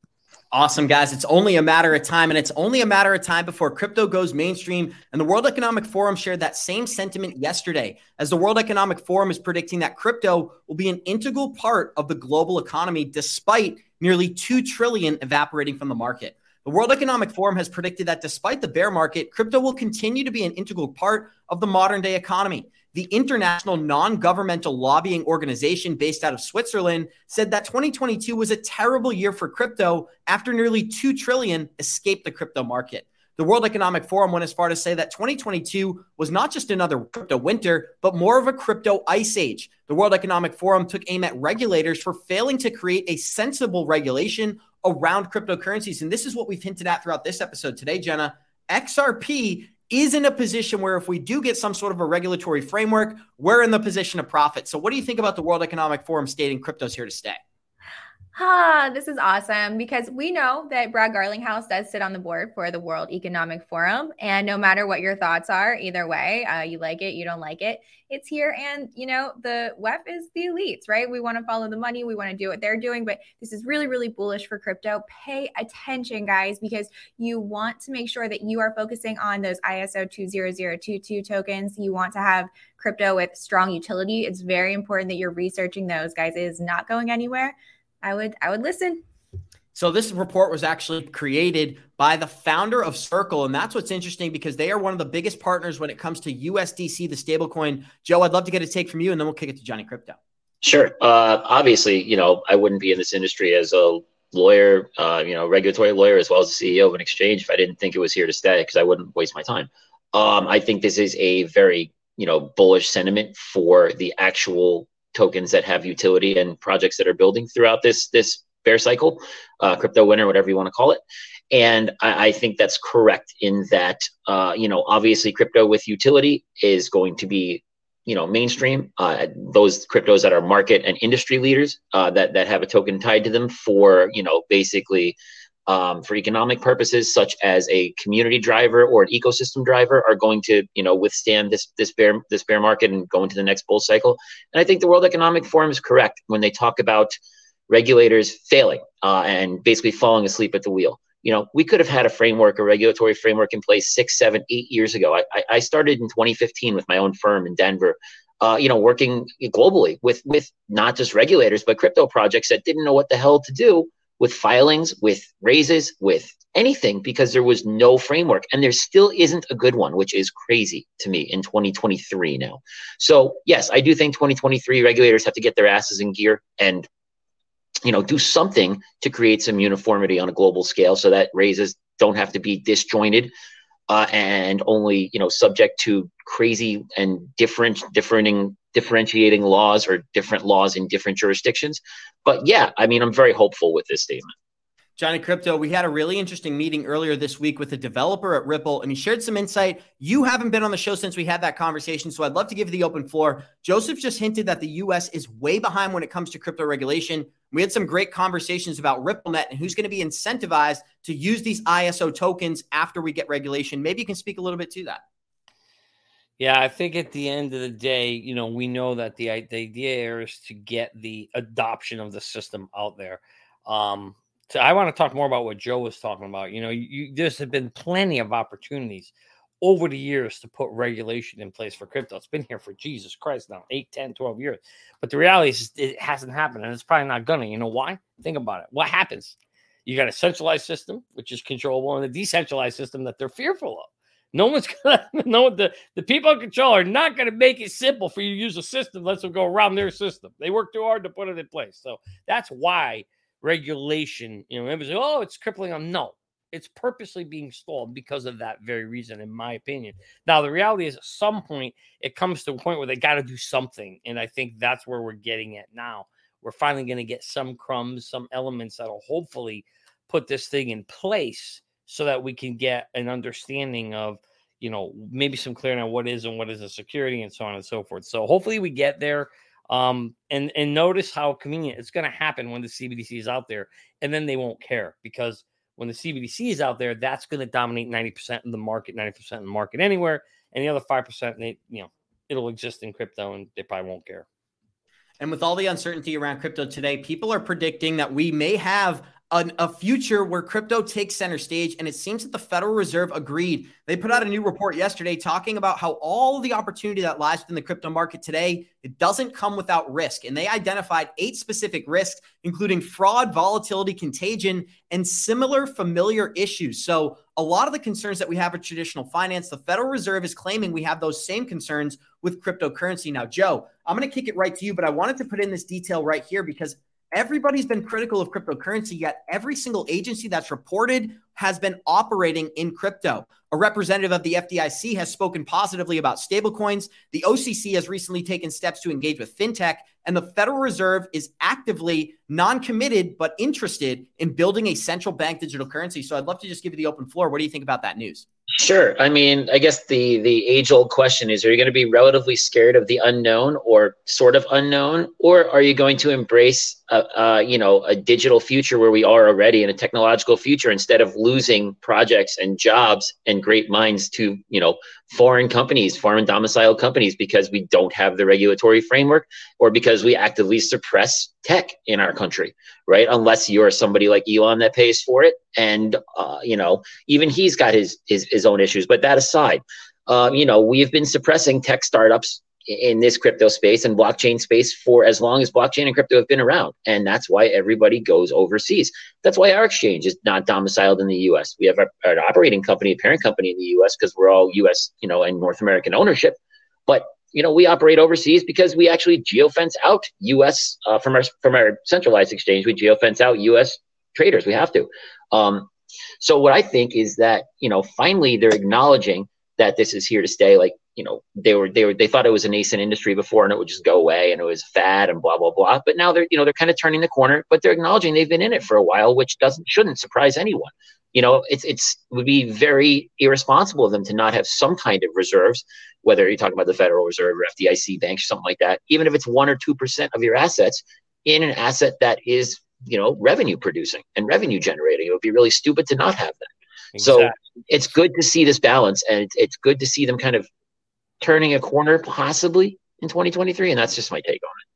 Awesome, guys. It's only a matter of time, and it's only a matter of time before crypto goes mainstream. And the World Economic Forum shared that same sentiment yesterday, as the World Economic Forum is predicting that crypto will be an integral part of the global economy, despite nearly 2 trillion evaporating from the market. The World Economic Forum has predicted that despite the bear market, crypto will continue to be an integral part of the modern day economy. The international non governmental lobbying organization based out of Switzerland said that 2022 was a terrible year for crypto after nearly 2 trillion escaped the crypto market. the World Economic Forum went as far to say that 2022 was not just another crypto winter, but more of a crypto ice age. The World Economic Forum took aim at regulators for failing to create a sensible regulation around cryptocurrencies. And this is what we've hinted at throughout this episode today, Jenna. XRP is in a position where if we do get some sort of a regulatory framework, we're in the position of profit. So, what do you think about the World Economic Forum stating crypto's here to stay? Ah, this is awesome because we know that Brad Garlinghouse does sit on the board for the World Economic Forum. And no matter what your thoughts are, either way, uh, you like it, you don't like it, it's here. And, you know, the WEF is the elites, right? We want to follow the money, we want to do what they're doing. But this is really, really bullish for crypto. Pay attention, guys, because you want to make sure that you are focusing on those ISO 20022 tokens. You want to have crypto with strong utility. It's very important that you're researching those, guys. It is not going anywhere. I would I would listen. So this report was actually created by the founder of Circle, and that's what's interesting because they are one of the biggest partners when it comes to USDC, the stablecoin. Joe, I'd love to get a take from you, and then we'll kick it to Johnny Krypto. Sure. Uh, obviously, you know, I wouldn't be in this industry as a lawyer, uh, you know, regulatory lawyer, as well as the CEO of an exchange if I didn't think it was here to stay because I wouldn't waste my time. Um, I think this is a very, you know, bullish sentiment for the actual tokens that have utility and projects that are building throughout this this bear cycle, uh, crypto winter, whatever you want to call it. And I, I think that's correct in that, uh, you know, obviously crypto with utility is going to be, you know, mainstream. Uh, those cryptos that are market and industry leaders uh, that that have a token tied to them for, you know, basically um, for economic purposes, such as a community driver or an ecosystem driver, are going to you know withstand this this bear this bear market and go into the next bull cycle. And I think the World Economic Forum is correct when they talk about regulators failing uh, and basically falling asleep at the wheel. You know, we could have had a framework, a regulatory framework in place six, seven, eight years ago. I, I started in 2015 with my own firm in Denver. Uh, you know, working globally with with not just regulators but crypto projects that didn't know what the hell to do with filings, with raises, with anything because there was no framework and there still isn't a good one, which is crazy to me in 2023 now. So, yes, I do think 2023 regulators have to get their asses in gear and you know do something to create some uniformity on a global scale so that raises don't have to be disjointed uh, and only you know subject to crazy and different differing differentiating laws or different laws in different jurisdictions. But yeah, I mean, I'm very hopeful with this statement. Johnny Krypto, we had a really interesting meeting earlier this week with a developer at Ripple, and he shared some insight. You haven't been on the show since we had that conversation, so I'd love to give you the open floor. Joseph just hinted that the US is way behind when it comes to crypto regulation. We had some great conversations about RippleNet and who's going to be incentivized to use these ISO tokens after we get regulation. Maybe you can speak a little bit to that. Yeah, I think at the end of the day, you know, we know that the, the idea is to get the adoption of the system out there. Um, so I want to talk more about what Joe was talking about. You know, you, there's been plenty of opportunities over the years to put regulation in place for crypto. It's been here for Jesus Christ now, 8, 10, 12 years. But the reality is it hasn't happened and it's probably not going to. You know why? Think about it. What happens? You got a centralized system, which is controllable, and a decentralized system that they're fearful of. No one's gonna know the, the people in control are not gonna make it simple for you to use a system Let's them go around their system. They work too hard to put it in place. So that's why regulation, you know, everybody's like, oh, it's crippling them. No, it's purposely being stalled because of that very reason, in my opinion. Now, the reality is at some point it comes to a point where they got to do something. And I think that's where we're getting at now. We're finally to get some crumbs, some elements that'll hopefully put this thing in place so that we can get an understanding of you know maybe some clarity on what is and what is a security and so on and so forth. So hopefully we get there um, and and notice how convenient it's going to happen when the cbdc is out there and then they won't care because when the cbdc is out there that's going to dominate 90% of the market 90% of the market anywhere and the other 5% they you know it'll exist in crypto and they probably won't care. And with all the uncertainty around crypto today, people are predicting that we may have an, a future where crypto takes center stage. And it seems that the Federal Reserve agreed. They put out a new report yesterday talking about how all the opportunity that lies within the crypto market today, it doesn't come without risk. And they identified eight specific risks, including fraud, volatility, contagion, and similar familiar issues. So a lot of the concerns that we have with traditional finance, the Federal Reserve is claiming we have those same concerns with cryptocurrency. Now, Joe, I'm going to kick it right to you, but I wanted to put in this detail right here because Everybody's been critical of cryptocurrency, yet every single agency that's reported has been operating in crypto. A representative of the FDIC has spoken positively about stablecoins. The OCC has recently taken steps to engage with fintech, and the Federal Reserve is actively non committed but interested in building a central bank digital currency. So I'd love to just give you the open floor. What do you think about that news? Sure. I mean, I guess the the age old question is: Are you going to be relatively scared of the unknown, or sort of unknown, or are you going to embrace, a, a, you know, a digital future where we are already in a technological future, instead of losing projects and jobs and great minds to, you know, foreign companies, foreign domiciled companies, because we don't have the regulatory framework, or because we actively suppress tech in our country, right? Unless you're somebody like Elon that pays for it, and uh, you know, even he's got his his his own issues. But that aside, um, you know, we've been suppressing tech startups in this crypto space and blockchain space for as long as blockchain and crypto have been around. And that's why everybody goes overseas. That's why our exchange is not domiciled in the US. We have our, our operating company, a parent company in the US because we're all US, you know, and North American ownership. But you know, we operate overseas because we actually geofence out U.S. Uh, from our from our centralized exchange. We geofence out U.S. traders. We have to. Um, so what I think is that you know, finally they're acknowledging that this is here to stay. Like you know, they were they were they thought it was a nascent industry before and it would just go away and it was fad and blah blah blah. But now they're you know they're kind of turning the corner, but they're acknowledging they've been in it for a while, which doesn't shouldn't surprise anyone you know, it's it's would be very irresponsible of them to not have some kind of reserves, whether you're talking about the Federal Reserve or FDIC banks or something like that, even if it's one or two percent of your assets in an asset that is, you know, revenue producing and revenue generating. It would be really stupid to not have that. Exactly. So it's good to see this balance, and it's, it's good to see them kind of turning a corner, possibly in 2023. And that's just my take on it.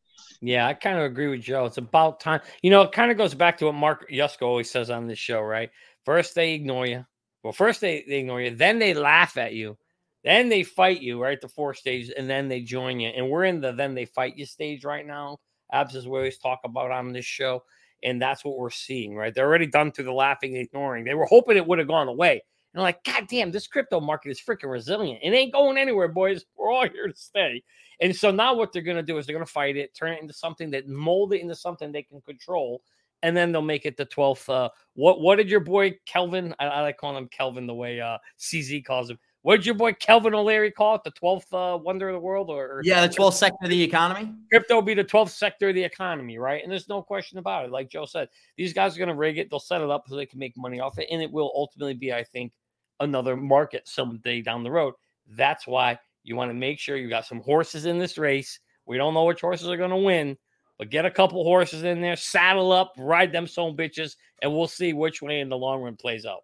Yeah, I kind of agree with Joe. It's about time. You know, it kind of goes back to what Mark Yusko always says on this show, right? First, they ignore you. Well, first they, they ignore you, then they laugh at you, then they fight you, right? The four stages, and then they join you. And we're in the then they fight you stage right now. Abs is we always talk about on this show. And that's what we're seeing, right? They're already done through the laughing and ignoring. They were hoping it would have gone away. And like, God damn, this crypto market is freaking resilient. It ain't going anywhere, boys. We're all here to stay. And so now what they're going to do is they're going to fight it, turn it into something that mold it into something they can control and then they'll make it the 12th. Uh, what what did your boy Kelvin? I, I, like calling him Kelvin the way uh, CZ calls him. What did your boy Kelvin O'Leary call it? The 12th uh, wonder of the world? Or, or yeah, the 12th sector of the economy? Crypto will be the 12th sector of the economy, right? And there's no question about it. Like Joe said, these guys are going to rig it. They'll set it up so they can make money off it. And it will ultimately be, I think, another market someday down the road. That's why you want to make sure you got some horses in this race. We don't know which horses are going to win, but get a couple horses in there, saddle up, ride them some bitches, and we'll see which way in the long run plays out.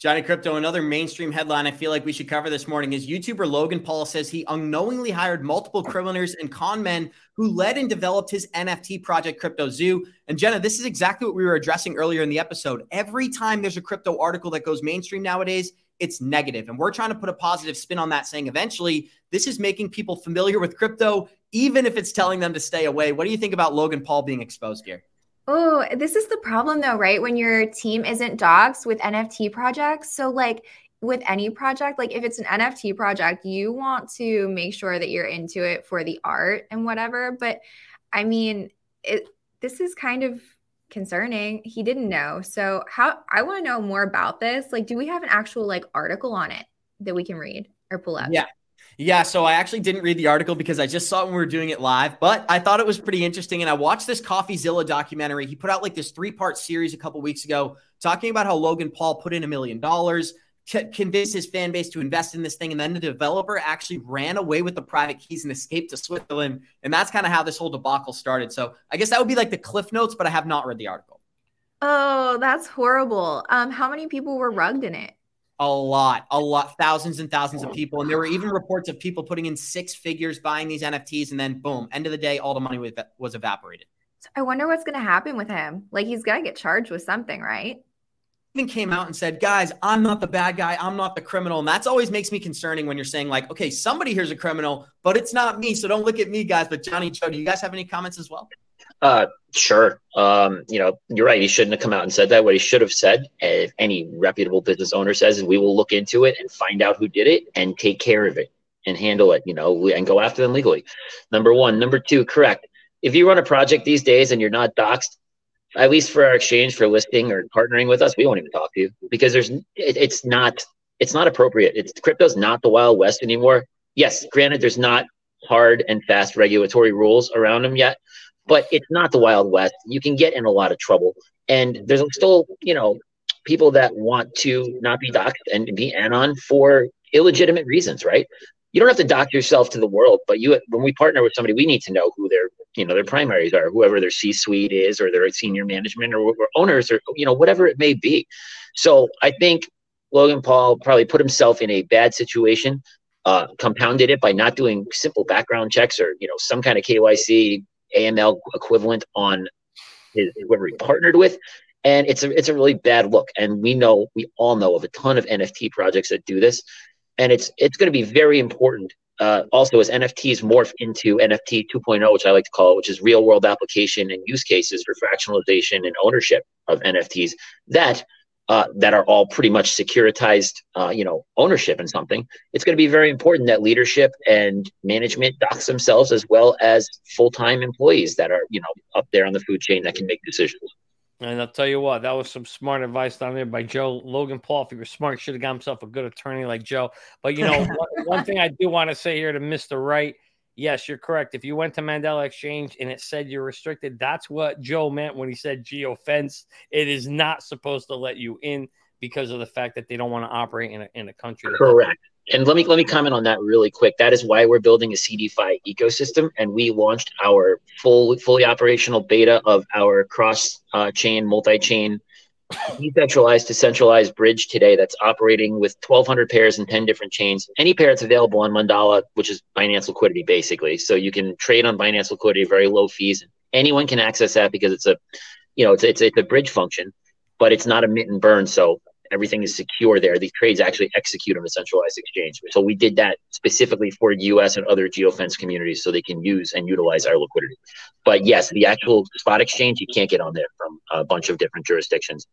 Johnny Krypto, another mainstream headline I feel like we should cover this morning is YouTuber Logan Paul says he unknowingly hired multiple criminals and con men who led and developed his NFT project Crypto Zoo. And Jenna, this is exactly what we were addressing earlier in the episode. Every time there's a crypto article that goes mainstream nowadays, it's negative. And we're trying to put a positive spin on that, saying eventually this is making people familiar with crypto, even if it's telling them to stay away. What do you think about Logan Paul being exposed here? Oh, this is the problem though, right? When your team isn't dogs with NFT projects. So, like, with any project, like if it's an NFT project, you want to make sure that you're into it for the art and whatever. But I mean, it, this is kind of concerning. He didn't know. So how I want to know more about this. Like, do we have an actual like article on it that we can read or pull up? Yeah. Yeah, so I actually didn't read the article because I just saw it when we were doing it live, but I thought it was pretty interesting. And I watched this Coffeezilla documentary. He put out like this three part series a couple weeks ago talking about how Logan Paul put in a million dollars, convinced his fan base to invest in this thing. And then the developer actually ran away with the private keys and escaped to Switzerland. And that's kind of how this whole debacle started. So I guess that would be like the cliff notes, but I have not read the article. Oh, that's horrible. Um, how many people were rugged in it? A lot, a lot, thousands and thousands of people. And there were even reports of people putting in six figures buying these NFTs. And then boom, end of the day, all the money was evaporated. So I wonder what's going to happen with him. Like he's got to get charged with something, right? even came out and said, guys, I'm not the bad guy. I'm not the criminal. And that's always makes me concerning when you're saying, like, okay, somebody here's a criminal, but it's not me. So don't look at me, guys. But Johnny Joe, do you guys have any comments as well? Uh, sure. Um, you know, you're right. He shouldn't have come out and said that. What he should have said, if any reputable business owner says, is we will look into it and find out who did it and take care of it and handle it, you know, and go after them legally. Number one. Number two, correct. If you run a project these days and you're not doxxed, at least for our exchange for listing or partnering with us, we won't even talk to you because there's it, it's not it's not appropriate. It's crypto's not the wild west anymore. Yes, granted, there's not hard and fast regulatory rules around them yet, but it's not the wild west. You can get in a lot of trouble, and there's still you know people that want to not be docked and be anon for illegitimate reasons, right? You don't have to dock yourself to the world, but you when we partner with somebody, we need to know who their you know their primaries are, whoever their C-suite is, or their senior management, or, or owners, or you know whatever it may be. So I think Logan Paul probably put himself in a bad situation, uh, compounded it by not doing simple background checks or you know some kind of KYC AML equivalent on his, whoever he partnered with, and it's a it's a really bad look. And we know we all know of a ton of NFT projects that do this, and it's it's going to be very important. Uh, also, as NFTs morph into NFT 2.0, which I like to call it, which is real world application and use cases for fractionalization and ownership of NFTs, that uh, that are all pretty much securitized, uh, you know, ownership in something. It's going to be very important that leadership and management dox themselves as well as full time employees that are, you know, up there on the food chain that can make decisions. And I'll tell you what, that was some smart advice down there by Joe Logan Paul. If he was smart, should have got himself a good attorney like Joe. But you know, one, one, thing I do want to say here to Mr. Wright, yes, you're correct. If you went to Mandala Exchange and it said you're restricted, that's what Joe meant when he said geo fence. It is not supposed to let you in because of the fact that they don't want to operate in a, in a country. Correct and let me let me comment on that really quick. That is why we're building a CeDeFi ecosystem, and we launched our full fully operational beta of our cross uh, chain, multi chain, decentralized to centralized bridge today. That's operating with 1,200 pairs and 10 different chains. Any pair that's available on Mandala, which is Binance Liquidity, basically. So you can trade on Binance Liquidity, very low fees. Anyone can access that because it's a, you know, it's it's, it's a bridge function, but it's not a mint and burn. So everything is secure there. These trades actually execute on a centralized exchange. So we did that specifically for U.S. and other geofence communities, so they can use and utilize our liquidity. But yes, the actual spot exchange you can't get on there from a bunch of different jurisdictions.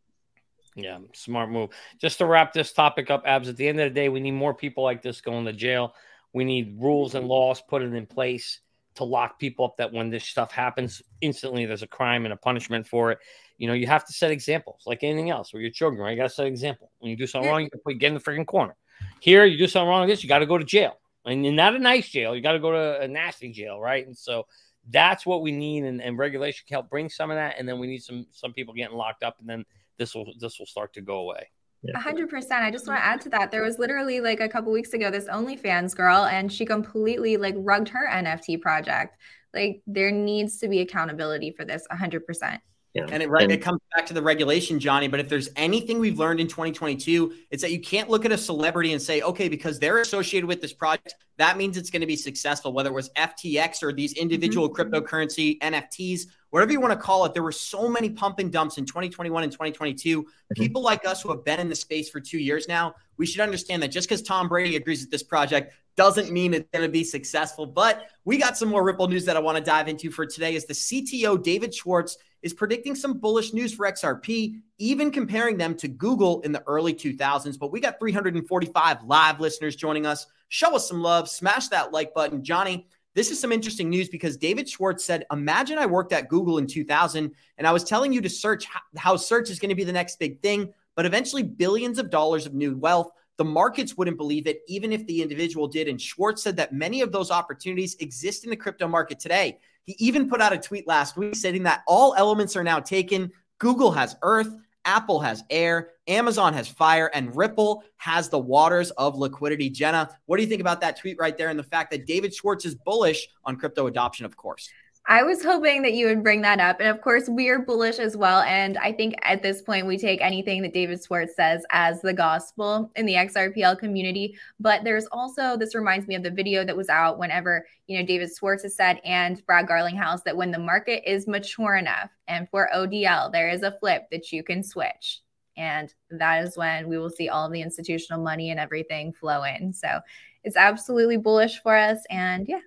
Yeah, smart move. Just to wrap this topic up, Abs. At the end of the day, we need more people like this going to jail. We need rules and laws put in place to lock people up. That when this stuff happens, instantly there's a crime and a punishment for it you know, you have to set examples like anything else with your children, right? You got to set an example. When you do something wrong, you can put, get in the freaking corner. Here, you do something wrong like this, you got to go to jail. And not a nice jail, you got to go to a nasty jail, right? And so that's what we need, and, and regulation can help bring some of that. And then we need some some people getting locked up, and then this will this will start to go away. A hundred percent. I just want to add to that. There was literally like a couple weeks ago this OnlyFans girl, and she completely like rugged her NFT project. Like there needs to be accountability for this. A hundred percent. And it, right, it comes back to the regulation, Johnny. But if there's anything we've learned in 2022, it's that you can't look at a celebrity and say, okay, because they're associated with this project, that means it's going to be successful. Whether it was FTX or these individual mm-hmm. cryptocurrency NFTs, whatever you want to call it, there were so many pump and dumps in 2021 and 2022. Mm-hmm. People like us who have been in the space for two years now, we should understand that just because Tom Brady agrees with this project doesn't mean it's going to be successful. But we got some more Ripple news that I want to dive into for today. Is the CTO David Schwartz is predicting some bullish news for XRP, even comparing them to Google in the early 2000s. But we got 345 live listeners joining us. Show us some love, smash that like button. Johnny, this is some interesting news because David Schwartz said, Imagine I worked at Google in 2000 and I was telling you to search how search is going to be the next big thing, but eventually billions of dollars of new wealth. The markets wouldn't believe it, even if the individual did. And Schwartz said that many of those opportunities exist in the crypto market today. He even put out a tweet last week stating that all elements are now taken. Google has Earth, Apple has air, Amazon has fire, and Ripple has the waters of liquidity. Jenna, what do you think about that tweet right there and the fact that David Schwartz is bullish on crypto adoption, of course? I was hoping that you would bring that up. And of course, we're bullish as well. And I think at this point, we take anything that David Schwartz says as the gospel in the XRPL community. But there's also, this reminds me of the video that was out whenever, you know, David Schwartz has said and Brad Garlinghouse that when the market is mature enough and for ODL, there is a flip that you can switch. And that is when we will see all the institutional money and everything flow in. So it's absolutely bullish for us. And yeah,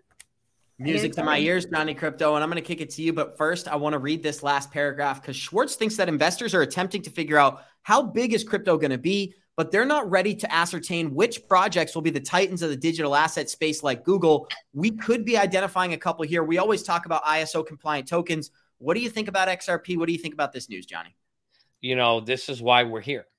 Music to my ears, Johnny Krypto, and I'm going to kick it to you. But first, I want to read this last paragraph because Schwartz thinks that investors are attempting to figure out how big is crypto going to be, but they're not ready to ascertain which projects will be the titans of the digital asset space like Google. We could be identifying a couple here. We always talk about ISO compliant tokens. What do you think about XRP? What do you think about this news, Johnny? You know, this is why we're here.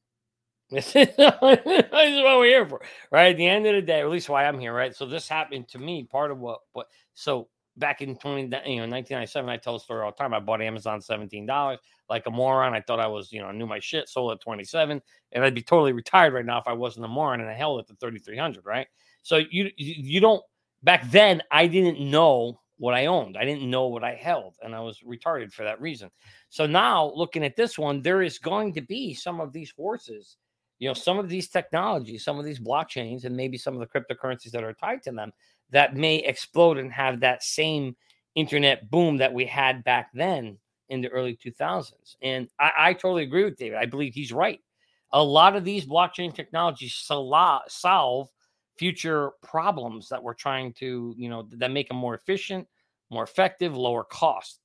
This is, what we're here for, right? At the end of the day, at least why I'm here, right? So this happened to me. Part of what, what? So back in 20, you know, 1997, I tell the story all the time. I bought Amazon $17 like a moron. I thought I was, you know, I knew my shit. Sold at 27, and I'd be totally retired right now if I wasn't a moron and I held it to 3,300, right? So you you don't. Back then, I didn't know what I owned. I didn't know what I held, and I was retarded for that reason. So now, looking at this one, there is going to be some of these horses you know, some of these technologies, some of these blockchains, and maybe some of the cryptocurrencies that are tied to them that may explode and have that same internet boom that we had back then in the early 2000s. And I, I totally agree with David. I believe he's right. A lot of these blockchain technologies solve future problems that we're trying to, you know, that make them more efficient, more effective, lower cost.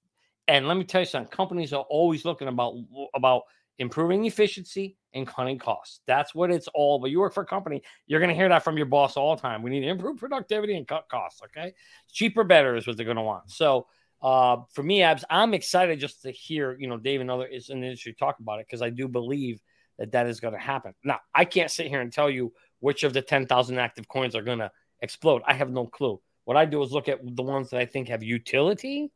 And let me tell you something: companies are always looking about about improving efficiency and cutting costs. That's what it's all. But you work for a company, you're going to hear that from your boss all the time. We need to improve productivity and cut costs. Okay, cheaper, better is what they're going to want. So uh, for me, Abs, I'm excited just to hear you know Dave and other is in the industry talk about it because I do believe that that is going to happen. Now, I can't sit here and tell you which of the 10,000 active coins are going to explode. I have no clue. What I do is look at the ones that I think have utility,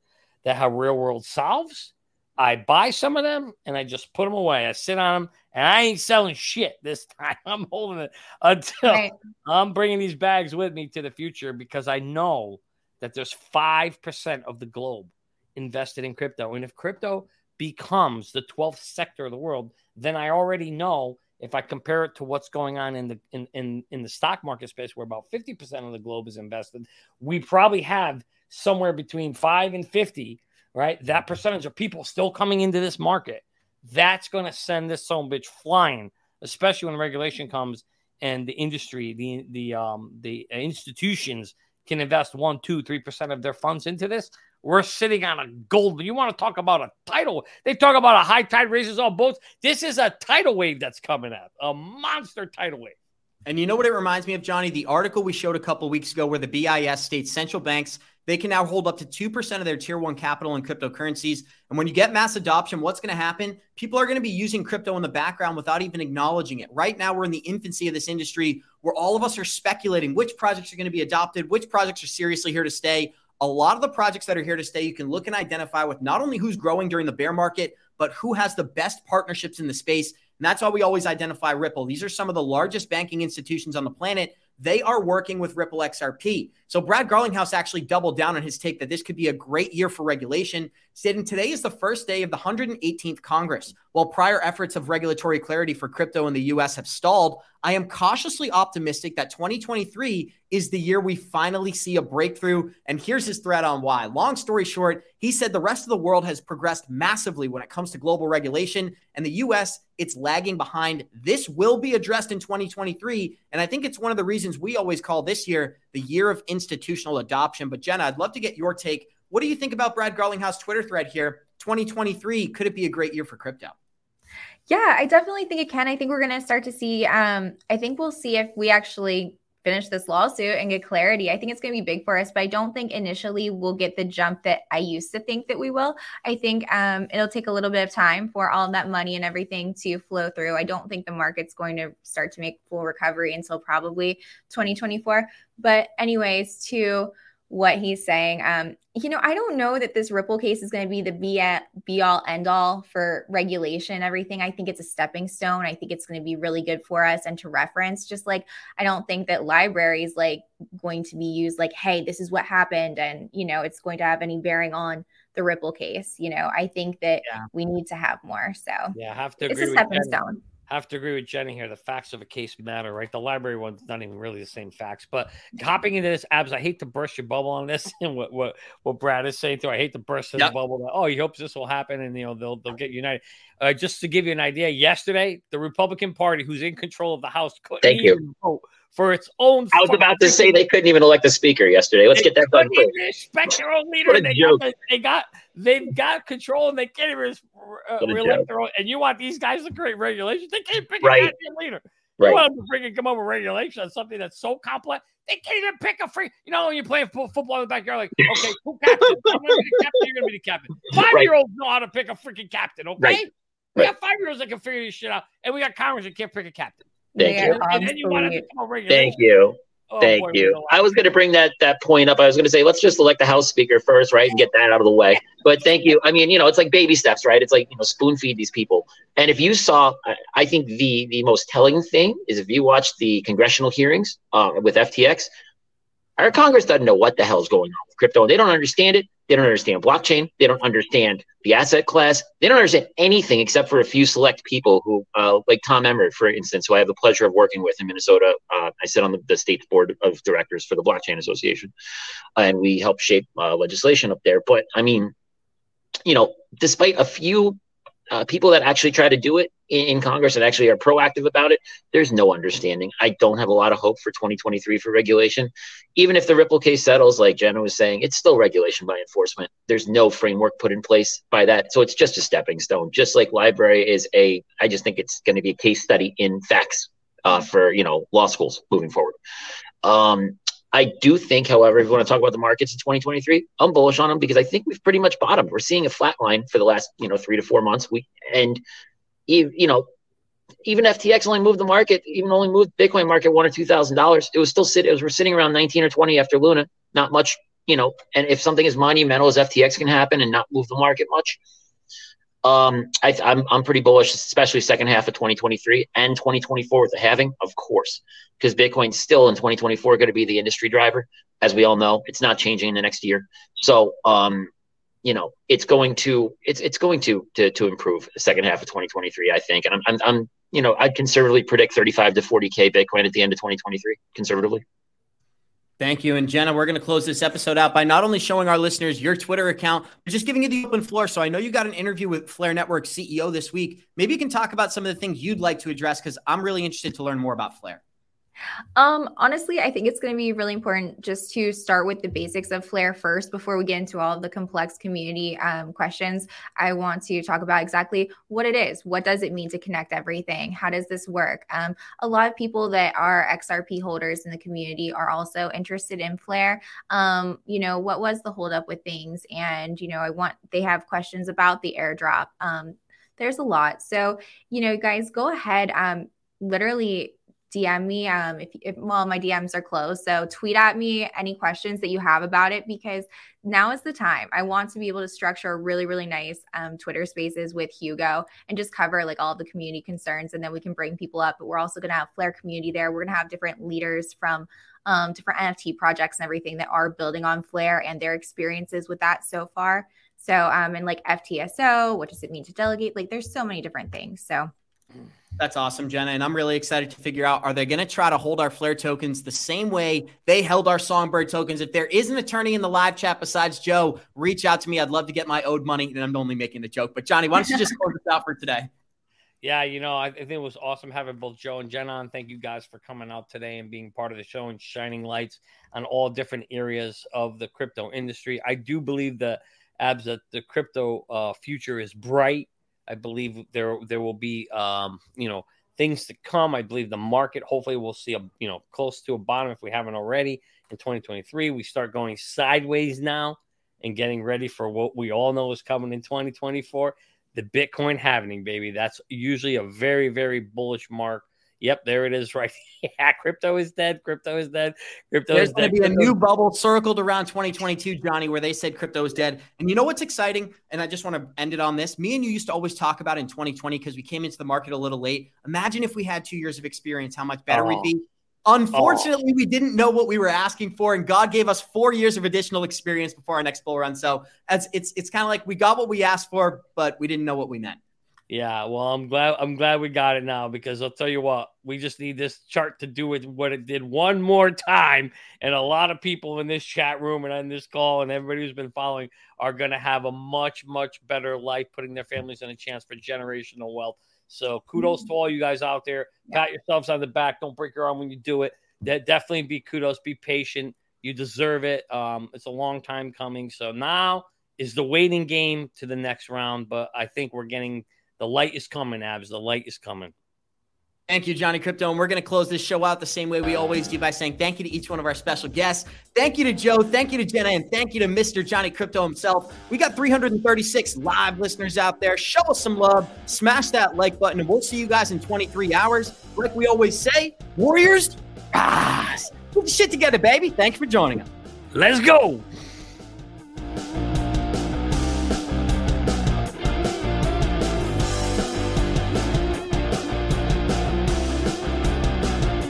that have real world solves I buy some of them and I just put them away. I sit on them and I ain't selling shit this time. I'm holding it until right. I'm bringing these bags with me to the future because I know that there's 5% of the globe invested in crypto. And if crypto becomes the 12th sector of the world, then I already know if I compare it to what's going on in the in, in, in the stock market space where about 50% of the globe is invested, we probably have somewhere between 5 and 50 right? That percentage of people still coming into this market, that's going to send this son bitch flying, especially when regulation comes and the industry, the the um the institutions can invest one, two, three percent of their funds into this. We're sitting on a gold. You want to talk about a tidal? They talk about a high tide raises all boats. This is a tidal wave that's coming up, a monster tidal wave. And you know what it reminds me of, Johnny? The article we showed a couple weeks ago where the BIS states central banks they can now hold up to 2% of their tier one capital in cryptocurrencies. And when you get mass adoption, what's going to happen? People are going to be using crypto in the background without even acknowledging it. Right now, we're in the infancy of this industry where all of us are speculating which projects are going to be adopted, which projects are seriously here to stay. A lot of the projects that are here to stay, you can look and identify with not only who's growing during the bear market, but who has the best partnerships in the space. And that's why we always identify Ripple. These are some of the largest banking institutions on the planet they are working with Ripple XRP. So Brad Garlinghouse actually doubled down on his take that this could be a great year for regulation, stating today is the first day of the 118th Congress. While prior efforts of regulatory clarity for crypto in the US have stalled, I am cautiously optimistic that 2023 is the year we finally see a breakthrough. And here's his thread on why. Long story short, he said the rest of the world has progressed massively when it comes to global regulation, and the US, it's lagging behind. This will be addressed in 2023. And I think it's one of the reasons we always call this year the year of institutional adoption. But Jenna, I'd love to get your take. What do you think about Brad Garlinghouse Twitter thread here? 2023, could it be a great year for crypto? Yeah, I definitely think it can. I think we're going to start to see. Um, I think we'll see if we actually finish this lawsuit and get clarity. I think it's going to be big for us, but I don't think initially we'll get the jump that I used to think that we will. I think um, it'll take a little bit of time for all that money and everything to flow through. I don't think the market's going to start to make full recovery until probably 2024. But, anyways, to what he's saying. Um, you know, I don't know that this Ripple case is going to be the be, at, be all end all for regulation and everything. I think it's a stepping stone. I think it's going to be really good for us and to reference. Just like I don't think that LBRY is like going to be used like, hey, this is what happened, and you know, it's going to have any bearing on the Ripple case. You know, I think that yeah. we need to have more. So yeah, I have to. It's a stepping stone. I have to agree with Jenny here. The facts of a case matter, right? The LBRY one's not even really the same facts. But hopping into this, abs, I hate to burst your bubble on this, and what what, what Brad is saying too. I hate to burst yep. the bubble. That, oh, he hopes this will happen, and you know they'll they'll get united. Uh, just to give you an idea, yesterday the Republican Party, who's in control of the House, couldn't Thank you. vote for its own. I was about to say they couldn't even elect a speaker yesterday. Let's get that done. Respect their own leader. They got, they got they've got control and they can't even uh, reelect their own. And you want these guys to create regulations? They can't pick right. a leader. Right. You want them to freaking come up with regulation on something that's so complex. They can't even pick a free. You know, when you're playing football in the backyard, like, okay, who captain? I'm going to be the captain. You're going to be the captain. Five year olds know how to pick a freaking captain. Okay. Right. We got five year olds that can figure this shit out, and we got Congress that can't pick a captain. Thank you. You want Thank you. Oh, Thank boy, you. I was going to bring that that point up. I was going to say let's just elect the House Speaker first, right, and get that out of the way. But thank you. I mean, you know, it's like baby steps, right? It's like you know, spoon feed these people. And if you saw, I think the the most telling thing is if you watch the congressional hearings uh, with FTX, our Congress doesn't know what the hell is going on with crypto. They don't understand it. They don't understand blockchain. They don't understand the asset class. They don't understand anything except for a few select people who, uh, like Tom Emmer, for instance, who I have the pleasure of working with in Minnesota. Uh, I sit on the, the, state board of directors for the Blockchain Association, and we help shape uh, legislation up there. But I mean, you know, despite a few uh, people that actually try to do it in, in, Congress and actually are proactive about it, there's no understanding. I don't have a lot of hope for 2023 for regulation. Even if the Ripple case settles, like Jenna was saying, it's still regulation by enforcement. There's no framework put in place by that. So it's just a stepping stone. Just like LBRY is a, I just think it's going to be a case study in facts uh, for, you know, law schools moving forward. Um, I do think, however, if you want to talk about the markets in 2023, I'm bullish on them because I think we've pretty much bottomed. We're seeing a flat line for the last, you know, three to four months. We and you know, even FTX only moved the market, even only moved Bitcoin market one or two thousand dollars. It was still sitting. It was we're sitting around 19 or 20 after Luna. Not much, you know. And if something as monumental as FTX can happen and not move the market much, um, I, I'm, I'm pretty bullish, especially second half of 2023 and 2024 with the halving, of course, because Bitcoin's still in 2024 going to be the industry driver, as we all know. It's not changing in the next year, so um, you know, it's going to it's it's going to to to improve the second half of 2023, I think, and I'm I'm, I'm you know I'd conservatively predict 35 to 40k Bitcoin at the end of 2023, conservatively. Thank you. And Jenna, we're going to close this episode out by not only showing our listeners your Twitter account, but just giving you the open floor. So I know you got an interview with Flare Network CEO this week. Maybe you can talk about some of the things you'd like to address because I'm really interested to learn more about Flare. Um, honestly, I think it's going to be really important just to start with the basics of Flare first before we get into all of the complex community um, questions. I want to talk about exactly what it is. What does it mean to connect everything? How does this work? Um, a lot of people that are XRP holders in the community are also interested in Flare. Um, you know, what was the holdup with things? And, you know, I want, they have questions about the airdrop. Um, there's a lot. So, you know, guys, go ahead. Um, literally DM me um, if, if well my DMs are closed. So tweet at me any questions that you have about it because now is the time. I want to be able to structure really really nice um, Twitter Spaces with Hugo and just cover like all the community concerns, and then we can bring people up. But we're also going to have Flare community there. We're going to have different leaders from um, different NFT projects and everything that are building on Flare and their experiences with that so far. So um, and like FTSO, what does it mean to delegate? Like there's so many different things. So. That's awesome, Jenna. And I'm really excited to figure out are they going to try to hold our Flare tokens the same way they held our Songbird tokens? If there is an attorney in the live chat besides Joe, reach out to me. I'd love to get my owed money. And I'm only making the joke. But Johnny, why don't you just close this out for today? Yeah, you know, I, think it was awesome having both Joe and Jen on. Thank you guys for coming out today and being part of the show and shining lights on all different areas of the crypto industry. I do believe that abs that the crypto uh, future is bright I believe there there will be um, you know things to come. I believe the market hopefully we'll see a you know close to a bottom if we haven't already in 2023. We start going sideways now and getting ready for what we all know is coming in 2024. The Bitcoin halving, baby. That's usually a very very bullish mark Yep, there it is, right? yeah, crypto is dead. Crypto is dead. Crypto There's is dead. There's going to be a new bubble circled around 2022, Johnny, where they said crypto is dead. And you know what's exciting? And I just want to end it on this. Me and you used to always talk about in 2020 because we came into the market a little late. Imagine if we had two years of experience, how much better oh. we'd be. Unfortunately, oh. we didn't know what we were asking for, and God gave us four years of additional experience before our next bull run. So as it's it's kind of like we got what we asked for, but we didn't know what we meant. Yeah, well, I'm glad I'm glad we got it now because I'll tell you what, we just need this chart to do with what it did one more time, and a lot of people in this chat room and on this call and everybody who's been following are going to have a much much better life, putting their families in a chance for generational wealth. So kudos to all you guys out there. Pat yourselves on the back. Don't break your arm when you do it. That definitely be kudos. Be patient. You deserve it. Um, it's a long time coming. So now is the waiting game to the next round. But I think we're getting the light is coming, Abs. The light is coming. Thank you, Johnny Krypto. And we're going to close this show out the same way we always do by saying thank you to each one of our special guests. Thank you to Joe. Thank you to Jenna. And thank you to Mr. Johnny Krypto himself. We got 336 live listeners out there. Show us some love. Smash that like button. And we'll see you guys in 23 hours. Like we always say, Warriors, ah, put the shit together, baby. Thanks for joining us. Let's go.